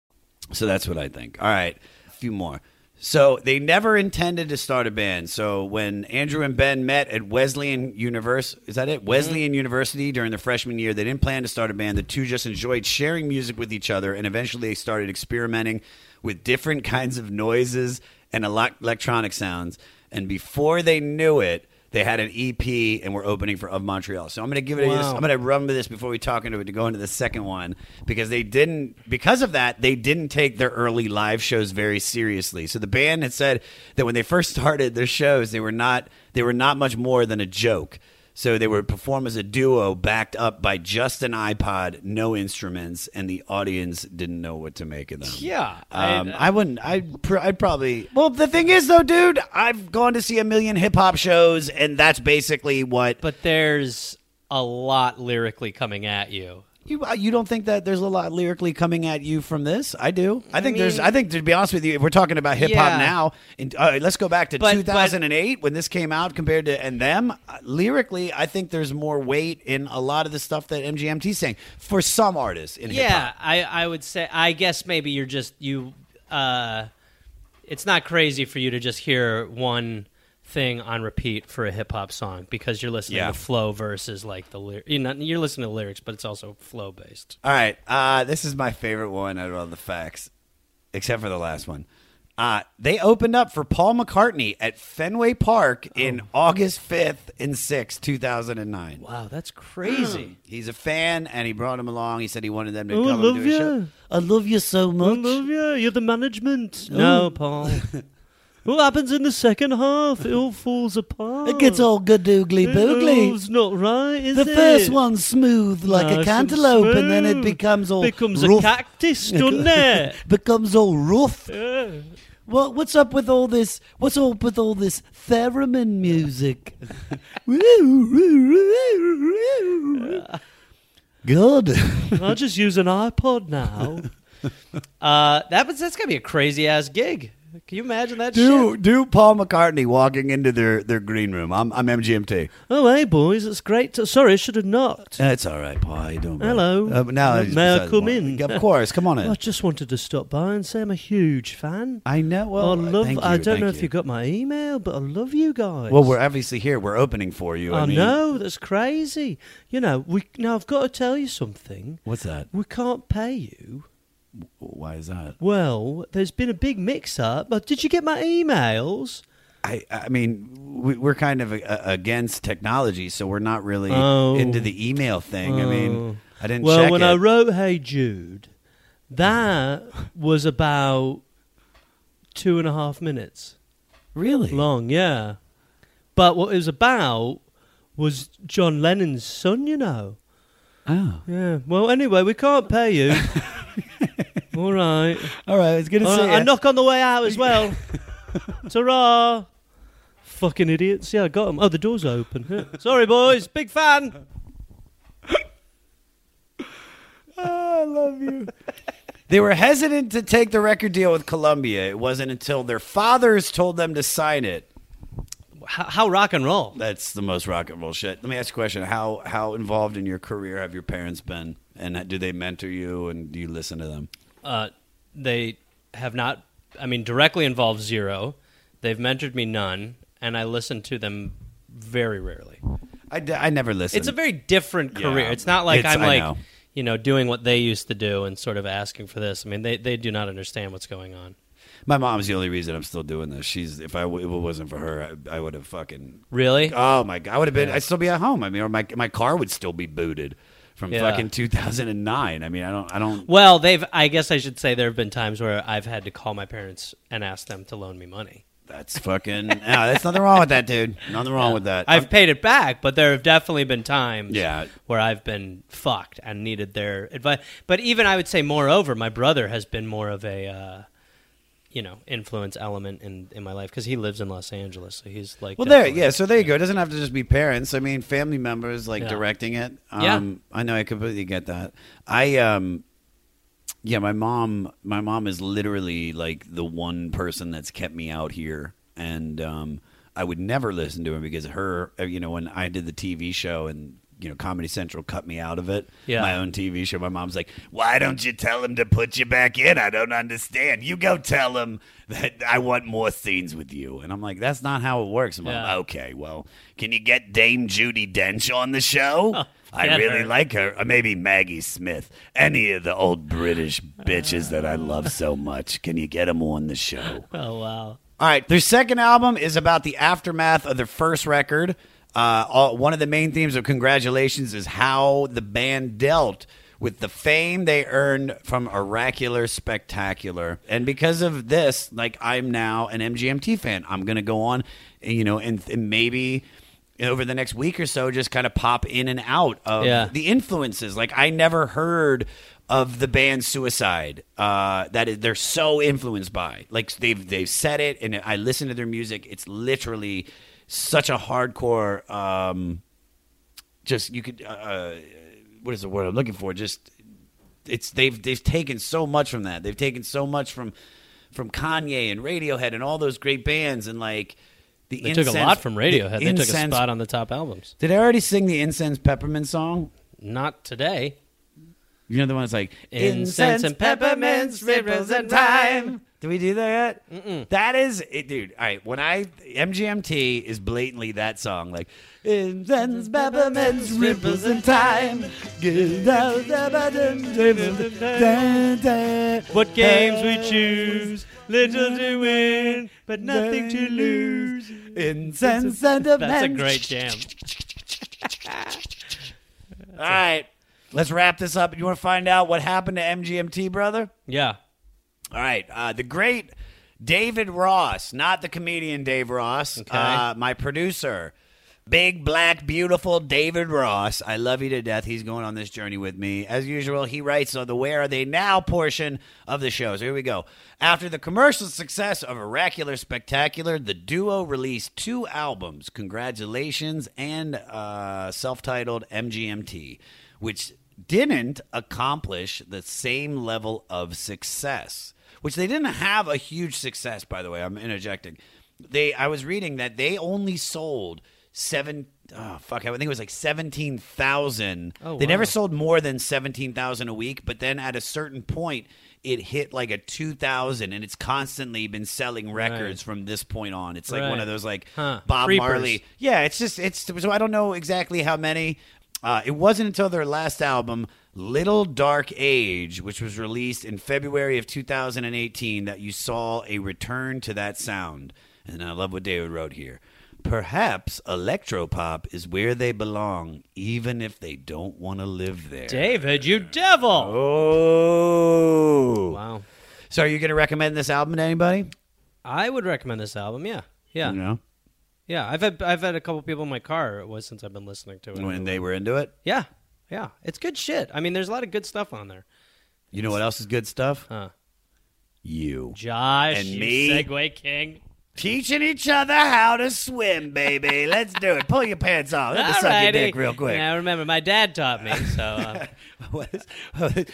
Speaker 2: So that's what I think. All right, a few more. So they never intended to start a band. So when Andrew and Ben met at Wesleyan University, is that it? Mm-hmm. Wesleyan University during the freshman year, they didn't plan to start a band. The two just enjoyed sharing music with each other, and eventually they started experimenting with different kinds of noises and electronic sounds. And before they knew it, they had an EP and were opening for Of Montreal. So I'm going to give it. A,
Speaker 3: Wow.
Speaker 2: I'm going to run with this before we talk into it to go into the second one because they didn't. Because of that, they didn't take their early live shows very seriously. So the band had said that when they first started their shows, they were not. They were not much more than a joke. So they would perform as a duo, backed up by just an iPod, no instruments, and the audience didn't know what to make of them.
Speaker 3: Yeah,
Speaker 2: um,
Speaker 3: I-
Speaker 2: I, wouldn't. I'd, pr- I'd probably. Well, the thing is, though, dude, I've gone to see a million hip hop shows, and that's basically what.
Speaker 3: But there's a lot lyrically coming at you.
Speaker 2: You uh, you don't think that there's a lot lyrically coming at you from this? I do. I, think there's. I think to be honest with you, if we're talking about hip hop
Speaker 3: Yeah.
Speaker 2: now, and uh, let's go back to
Speaker 3: But-
Speaker 2: 2008 when this came out compared to and them. Uh, lyrically, I think there's more weight in a lot of the stuff that MGMT's saying for some artists in hip
Speaker 3: Yeah,
Speaker 2: hop.
Speaker 3: I, I would say. I guess maybe you're just you. Uh, it's not crazy for you to just hear one thing on repeat for a hip hop song because you're listening
Speaker 2: Yeah.
Speaker 3: to flow versus like the lyric. You're, not, you're listening to lyrics, but it's also flow based.
Speaker 2: All right, uh, this is my favorite one out of all the facts, except for the last one. Uh, they opened up for Paul McCartney at Fenway Park in August 5th and 6th, 2009.
Speaker 3: Wow, that's crazy.
Speaker 2: He's a fan, and he brought him along. He said he wanted them to
Speaker 3: Oh, I
Speaker 2: come
Speaker 3: love
Speaker 2: and do a show. I love you so much.
Speaker 3: love you. You're the management.
Speaker 2: Oh.
Speaker 3: No, Paul. what happens in the second half? It all falls apart.
Speaker 2: It gets all gadoogly boogly.
Speaker 3: It's not right, is
Speaker 2: The
Speaker 3: it?
Speaker 2: first one's smooth like
Speaker 3: Nice
Speaker 2: a cantaloupe, and then it becomes all
Speaker 3: Becomes a cactus, doesn't it?
Speaker 2: becomes all rough.
Speaker 3: Yeah.
Speaker 2: Well, what's up with all this? What's up with all this theremin music? Good.
Speaker 3: I'll just use an iPod now. uh, that was that's gonna be a crazy ass gig. Can you imagine that
Speaker 2: Do
Speaker 3: shit?
Speaker 2: do Paul McCartney walking into their, their green room. I'm I'm MGMT.
Speaker 3: Oh, hey boys, it's great. To, sorry, I should have knocked.
Speaker 2: It's all right, Paul. How you doing?
Speaker 3: Hello.
Speaker 2: Uh, now
Speaker 3: May I come in?
Speaker 2: Of course. Come on in.
Speaker 3: I just wanted to stop by and say I'm a huge fan.
Speaker 2: I know. Well,
Speaker 3: I love.
Speaker 2: thank
Speaker 3: I don't know
Speaker 2: thank
Speaker 3: if you got my email, but I love you guys.
Speaker 2: Well, we're obviously here. We're opening for you. I,
Speaker 3: I
Speaker 2: mean,
Speaker 3: know that's crazy. You know, we now I've got to tell you something.
Speaker 2: What's that?
Speaker 3: We can't pay you.
Speaker 2: Why is that?
Speaker 3: Well, there's been a big mix-up. But did you get my emails?
Speaker 2: I, I mean, we, we're kind of uh against technology, so we're not really
Speaker 3: Oh.
Speaker 2: into the email thing. I mean, I didn't
Speaker 3: Well, when
Speaker 2: it.
Speaker 3: I wrote "Hey Jude," that was about two and a half minutes
Speaker 2: really
Speaker 3: long. Yeah, but what it was about was John Lennon's son. You know.
Speaker 2: Oh.
Speaker 3: Yeah. Well, anyway, we can't pay you. All right.
Speaker 2: All right. It's good to
Speaker 3: All
Speaker 2: see
Speaker 3: right,
Speaker 2: you.
Speaker 3: I knock on the way out as well. Ta-ra! Fucking idiots. Yeah, I got them. Oh, the door's open. Yeah. Sorry, boys. Big fan.
Speaker 2: Oh, I love you. They were hesitant to take the record deal with Columbia. It wasn't until their fathers told them to sign it.
Speaker 3: How, how rock and roll?
Speaker 2: That's the most rock and roll shit. Let me ask you a question: How how involved in your career have your parents been, and do they mentor you, and do you listen to them?
Speaker 3: Uh, they have not. I mean, directly involved zero. They've mentored me none, and I listen to them very rarely.
Speaker 2: I, d- I never listen.
Speaker 3: It's a very different
Speaker 2: Yeah.
Speaker 3: career. It's not like
Speaker 2: It's-
Speaker 3: I'm
Speaker 2: I
Speaker 3: like
Speaker 2: know.
Speaker 3: you know doing what they used to do and sort of asking for this. I mean, they they do not understand what's going on.
Speaker 2: My mom's the only reason I'm still doing this. She's if I w- if it wasn't for her, I, I would have fucking
Speaker 3: Really?
Speaker 2: Oh my god, I would have been.
Speaker 3: Yeah.
Speaker 2: I'd still be at home. I mean, or my my car would still be booted from
Speaker 3: Yeah.
Speaker 2: fucking 2009. I mean, I don't I don't.
Speaker 3: Well, they've. I guess I should say there have been times where I've had to call my parents and ask them to loan me money.
Speaker 2: That's fucking. no, there's nothing wrong with that, dude. Nothing wrong with that.
Speaker 3: I've paid it back, but there have definitely been times
Speaker 2: Yeah.
Speaker 3: where I've been fucked and needed their advice. But even I would say, moreover, my brother has been more of a, uh, you know, influence element in, in my life because he lives in Los Angeles, so he's like.
Speaker 2: Well, there, yeah. So there you go. It doesn't have to just be parents. I mean, family members like
Speaker 3: Yeah.
Speaker 2: directing it.
Speaker 3: Yeah.
Speaker 2: Um, I know. I completely get that. I um, yeah. My mom. My mom is literally like the one person that's kept me out here, and um, I would never listen to her because her. You know, when I did the TV show and. You know, Comedy Central cut me out of it.
Speaker 3: Yeah.
Speaker 2: My own TV show. My mom's like, "Why don't you tell him to put you back in? I don't understand. You go tell him that I want more scenes with you." And I'm like, "That's not how it works." I'm
Speaker 3: Yeah.
Speaker 2: like, "Okay, well, can you get Dame Judi Dench on the show? Oh,
Speaker 3: I
Speaker 2: really
Speaker 3: her.
Speaker 2: like her. Or maybe Maggie Smith. Any of the old British bitches that I love so much. Can you get them on the show?"
Speaker 3: Oh wow.
Speaker 2: All right, their second album is about the aftermath of their first record. Uh, all, one of the main themes of Congratulations is how the band dealt with the fame they earned from Oracular Spectacular. And because of this, like I'm now an MGMT fan. I'm going to go on, you know, and, and maybe over the next week or so just kind of pop in and out of
Speaker 3: Yeah.
Speaker 2: the influences. Like I never heard of the band Suicide. Uh, that is, they're so influenced by. Like they've they've said it, and I listen to their music. It's literally such a hardcore. Um, just you could. Uh, what is the word I'm looking for? Just it's they've they've taken so much from that. They've taken so much from from Kanye and Radiohead and all those great bands and like. The
Speaker 3: They took a lot from
Speaker 2: the
Speaker 3: Radiohead. They took a spot on the top albums.
Speaker 2: Did I already sing the Incense Peppermint song?
Speaker 3: Not today.
Speaker 2: You know the one that's like
Speaker 3: Incense and peppermints, ripples and thyme.
Speaker 2: Did we do that yet? Mm-mm. That is it, dude. All right, when I MGMT is blatantly that song, like incense, peppermints, ripples and time.
Speaker 3: What games we choose, little to win, but nothing to lose.
Speaker 2: Incense and a
Speaker 3: That's a great jam.
Speaker 2: All right, let's wrap this up. You want to find out what happened to MGMT, brother?
Speaker 3: Yeah.
Speaker 2: All right. Uh, the great David Ross, not the comedian Dave Ross,
Speaker 3: Okay.
Speaker 2: uh, my producer. Big, black, beautiful David Ross. I love you to death. He's going on this journey with me. As usual, he writes on the Where Are They Now portion of the show. So here we go. After the commercial success of Oracular Spectacular, the duo released two albums, Congratulations and uh, self titled MGMT, which didn't accomplish the same level of success which they didn't have a huge success by the way i'm interjecting they i was reading that they only sold seven oh fuck i think it was like 17,000
Speaker 3: Oh,
Speaker 2: they never sold more than 17,000 a week but then at a certain point it hit like a 2000 and it's constantly been selling records
Speaker 3: Right.
Speaker 2: from this point on it's like
Speaker 3: Right.
Speaker 2: one of those like
Speaker 3: Huh.
Speaker 2: bob
Speaker 3: Creepers.
Speaker 2: marley yeah it's just it's so i don't know exactly how many uh, it wasn't until their last album, Little Dark Age, which was released in February of 2018, that you saw a return to that sound. And I love what David wrote here. Perhaps electropop is where they belong, even if they don't want to live there.
Speaker 3: David, you devil.
Speaker 2: Oh.
Speaker 3: Wow.
Speaker 2: So, are you going to recommend this album to anybody?
Speaker 3: I would recommend this album. Yeah. Yeah.
Speaker 2: You know,
Speaker 3: Yeah. I've had I've had a couple people in my car it was since I've been listening to it.
Speaker 2: when they were into it.
Speaker 3: Yeah. Yeah. It's good shit. I mean, there's a lot of good stuff on there.
Speaker 2: You know what else is good stuff?
Speaker 3: Huh.
Speaker 2: You.
Speaker 3: Josh,
Speaker 2: And
Speaker 3: you
Speaker 2: me.
Speaker 3: Segue King.
Speaker 2: Teaching each other how to swim, baby. Let's do it. Pull your pants off. Let me suck your dick real quick.
Speaker 3: Yeah, I remember my dad taught me. So uh,
Speaker 2: What is-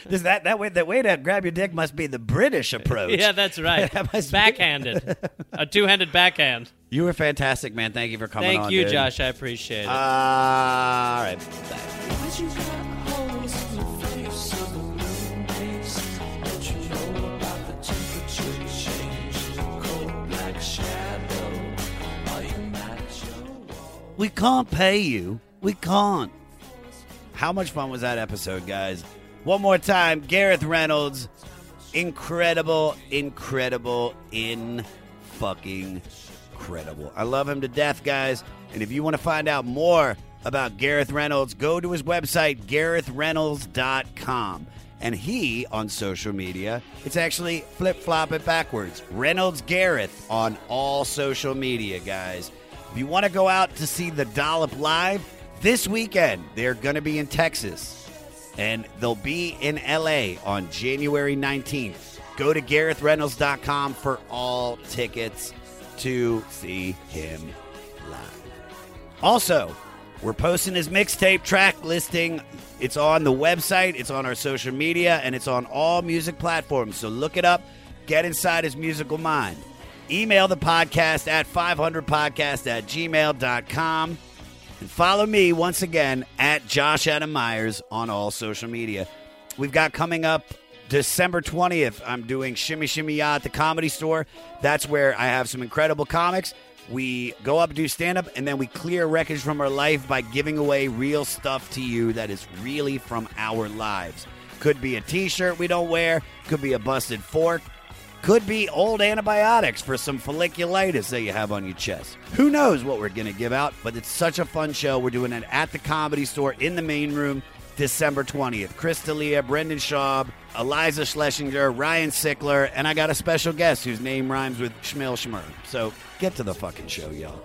Speaker 2: Does that that way? The way to grab your dick must be the British approach.
Speaker 3: yeah, that's right.
Speaker 2: That
Speaker 3: Backhanded, a two-handed backhand.
Speaker 2: You were fantastic, man. Thank you for coming
Speaker 3: Thank
Speaker 2: on.
Speaker 3: you,
Speaker 2: dude.
Speaker 3: Josh. I appreciate it.
Speaker 2: Uh, all right. We can't pay you. We can't. How much fun was that episode, guys? One more time, Gareth Reynolds. Incredible, incredible, in fucking incredible. I love him to death, guys. And if you want to find out more about Gareth Reynolds, go to his website, GarethReynolds.com. And he, on social media, it's actually flip flop it backwards. Reynolds Gareth on all social media, guys. If you want to go out to see the Dollop live, this weekend, they're going to be in Texas and they'll be in LA on January 19th. Go to GarethReynolds.com for all tickets to see him live. Also, we're posting his mixtape track listing. It's on the website, it's on our social media, and it's on all music platforms. So look it up, get inside his musical mind. Email the podcast at 500podcast at gmail.com. And follow me once again at Josh Adam Meyers on all social media. We've got coming up December 20th, I'm doing Shimmy Shimmy Ya at the comedy store. That's where I have some incredible comics. We go up, do stand up, and then we clear wreckage from our life by giving away real stuff to you that is really from our lives. Could be a t shirt we don't wear, could be a busted fork, could be old antibiotics for some folliculitis that you have on your chest. Who knows what we're going to give out, but it's such a fun show. We're doing it at the comedy store in the main room December 20th. Chris D'Elia, Brendan Schaub, Iliza Shlesinger, Ryan Sickler, and I got a special guest whose name rhymes with Schmil Schmur. So get to the fucking show, y'all.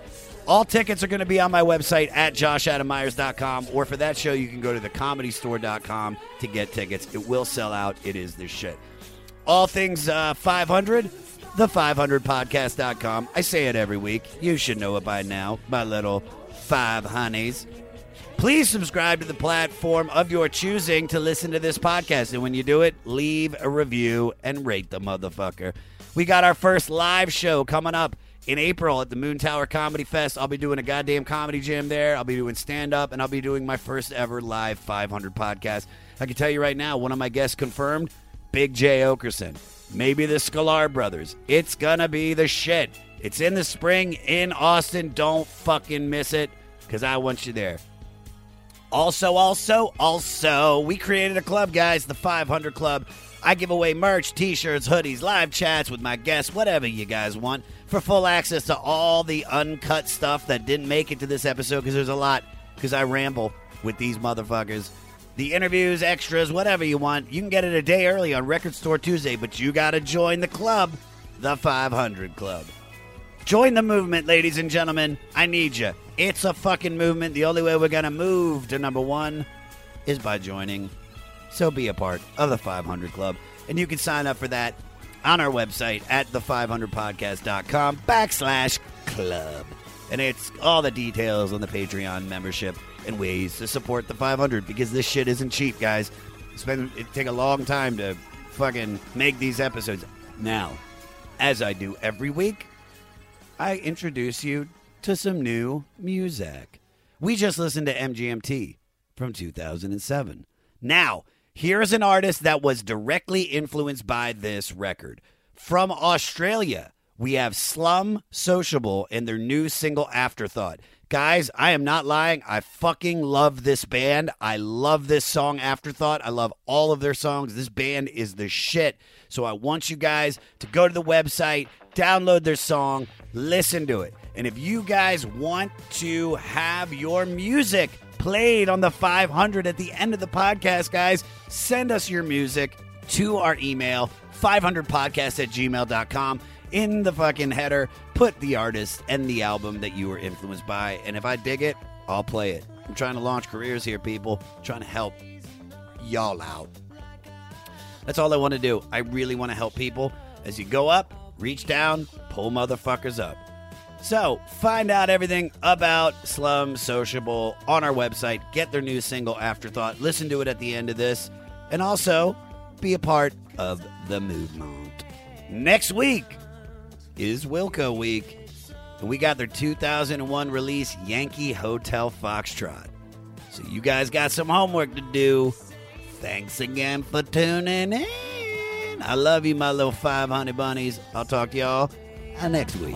Speaker 2: All tickets are going to be on my website at joshadammeyers.com, or for that show, you can go to thecomedystore.com to get tickets. It will sell out. It is the shit all things uh, 500 the500podcast.com i say it every week you should know it by now my little five honeys please subscribe to the platform of your choosing to listen to this podcast and when you do it leave a review and rate the motherfucker we got our first live show coming up in April at the Moontower Comedy Fest. I'll be doing a goddamn comedy jam there. I'll be doing stand up and I'll be doing my first ever live 500 podcast. I can tell you right now, one of my guests confirmed Big Jay Oakerson, maybe the Sklar brothers. It's gonna be the shit. It's in the spring in Austin. Don't fucking miss it because I want you there. Also, also, also, we created a club, guys, the 500 Club. I give away merch, t shirts, hoodies, live chats with my guests, whatever you guys want, for full access to all the uncut stuff that didn't make it to this episode because there's a lot, because I ramble with these motherfuckers. The interviews, extras, whatever you want, you can get it a day early on Record Store Tuesday, but you got to join the club, the 500 Club. Join the movement, ladies and gentlemen. I need you. It's a fucking movement. The only way we're going to move to number one is by joining. So be a part of the 500 Club. And you can sign up for that on our website at the500podcast.com backslash club. And it's all the details on the Patreon membership and ways to support the 500 because this shit isn't cheap, guys. It's been, it take a long time to fucking make these episodes. Now, as I do every week, I introduce you to some new music. We just listened to MGMT from 2007. Now, here's an artist that was directly influenced by this record. From Australia, we have Slum Sociable and their new single Afterthought. Guys, I am not lying. I fucking love this band. I love this song Afterthought. I love all of their songs. This band is the shit. So I want you guys to go to the website, download their song, listen to it. And if you guys want to have your music played on the 500 at the end of the podcast, guys, send us your music to our email, 500podcast at gmail.com. In the fucking header, put the artist and the album that you were influenced by. And if I dig it, I'll play it. I'm trying to launch careers here, people. I'm trying to help y'all out. That's all I want to do. I really want to help people. As you go up, reach down, pull motherfuckers up. So, find out everything about Slum Sociable on our website. Get their new single, Afterthought. Listen to it at the end of this. And also, be a part of the movement. Next week is Wilco Week. And we got their 2001 release, Yankee Hotel Foxtrot. So, you guys got some homework to do. Thanks again for tuning in. I love you, my little five honey bunnies. I'll talk to y'all next week.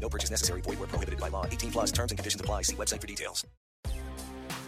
Speaker 9: No purchase necessary. Void where prohibited by law. 18 plus terms and conditions apply. See website for details.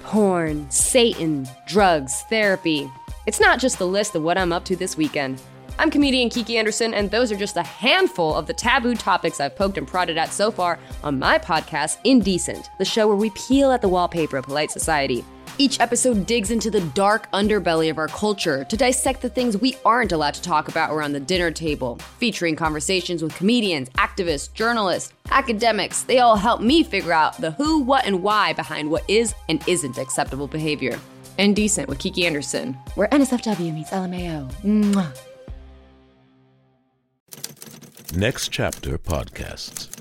Speaker 10: Porn, Satan, drugs, therapy. It's not just the list of what I'm up to this weekend. I'm comedian Kiki Anderson, and those are just a handful of the taboo topics I've poked and prodded at so far on my podcast, Indecent, the show where we peel at the wallpaper of polite society. Each episode digs into the dark underbelly of our culture to dissect the things we aren't allowed to talk about around the dinner table, featuring conversations with comedians, activists, journalists, academics. They all help me figure out the who, what, and why behind what is and isn't acceptable behavior. Indecent with Kiki Anderson, where NSFW meets LMAO. Mwah.
Speaker 11: Next Chapter Podcasts.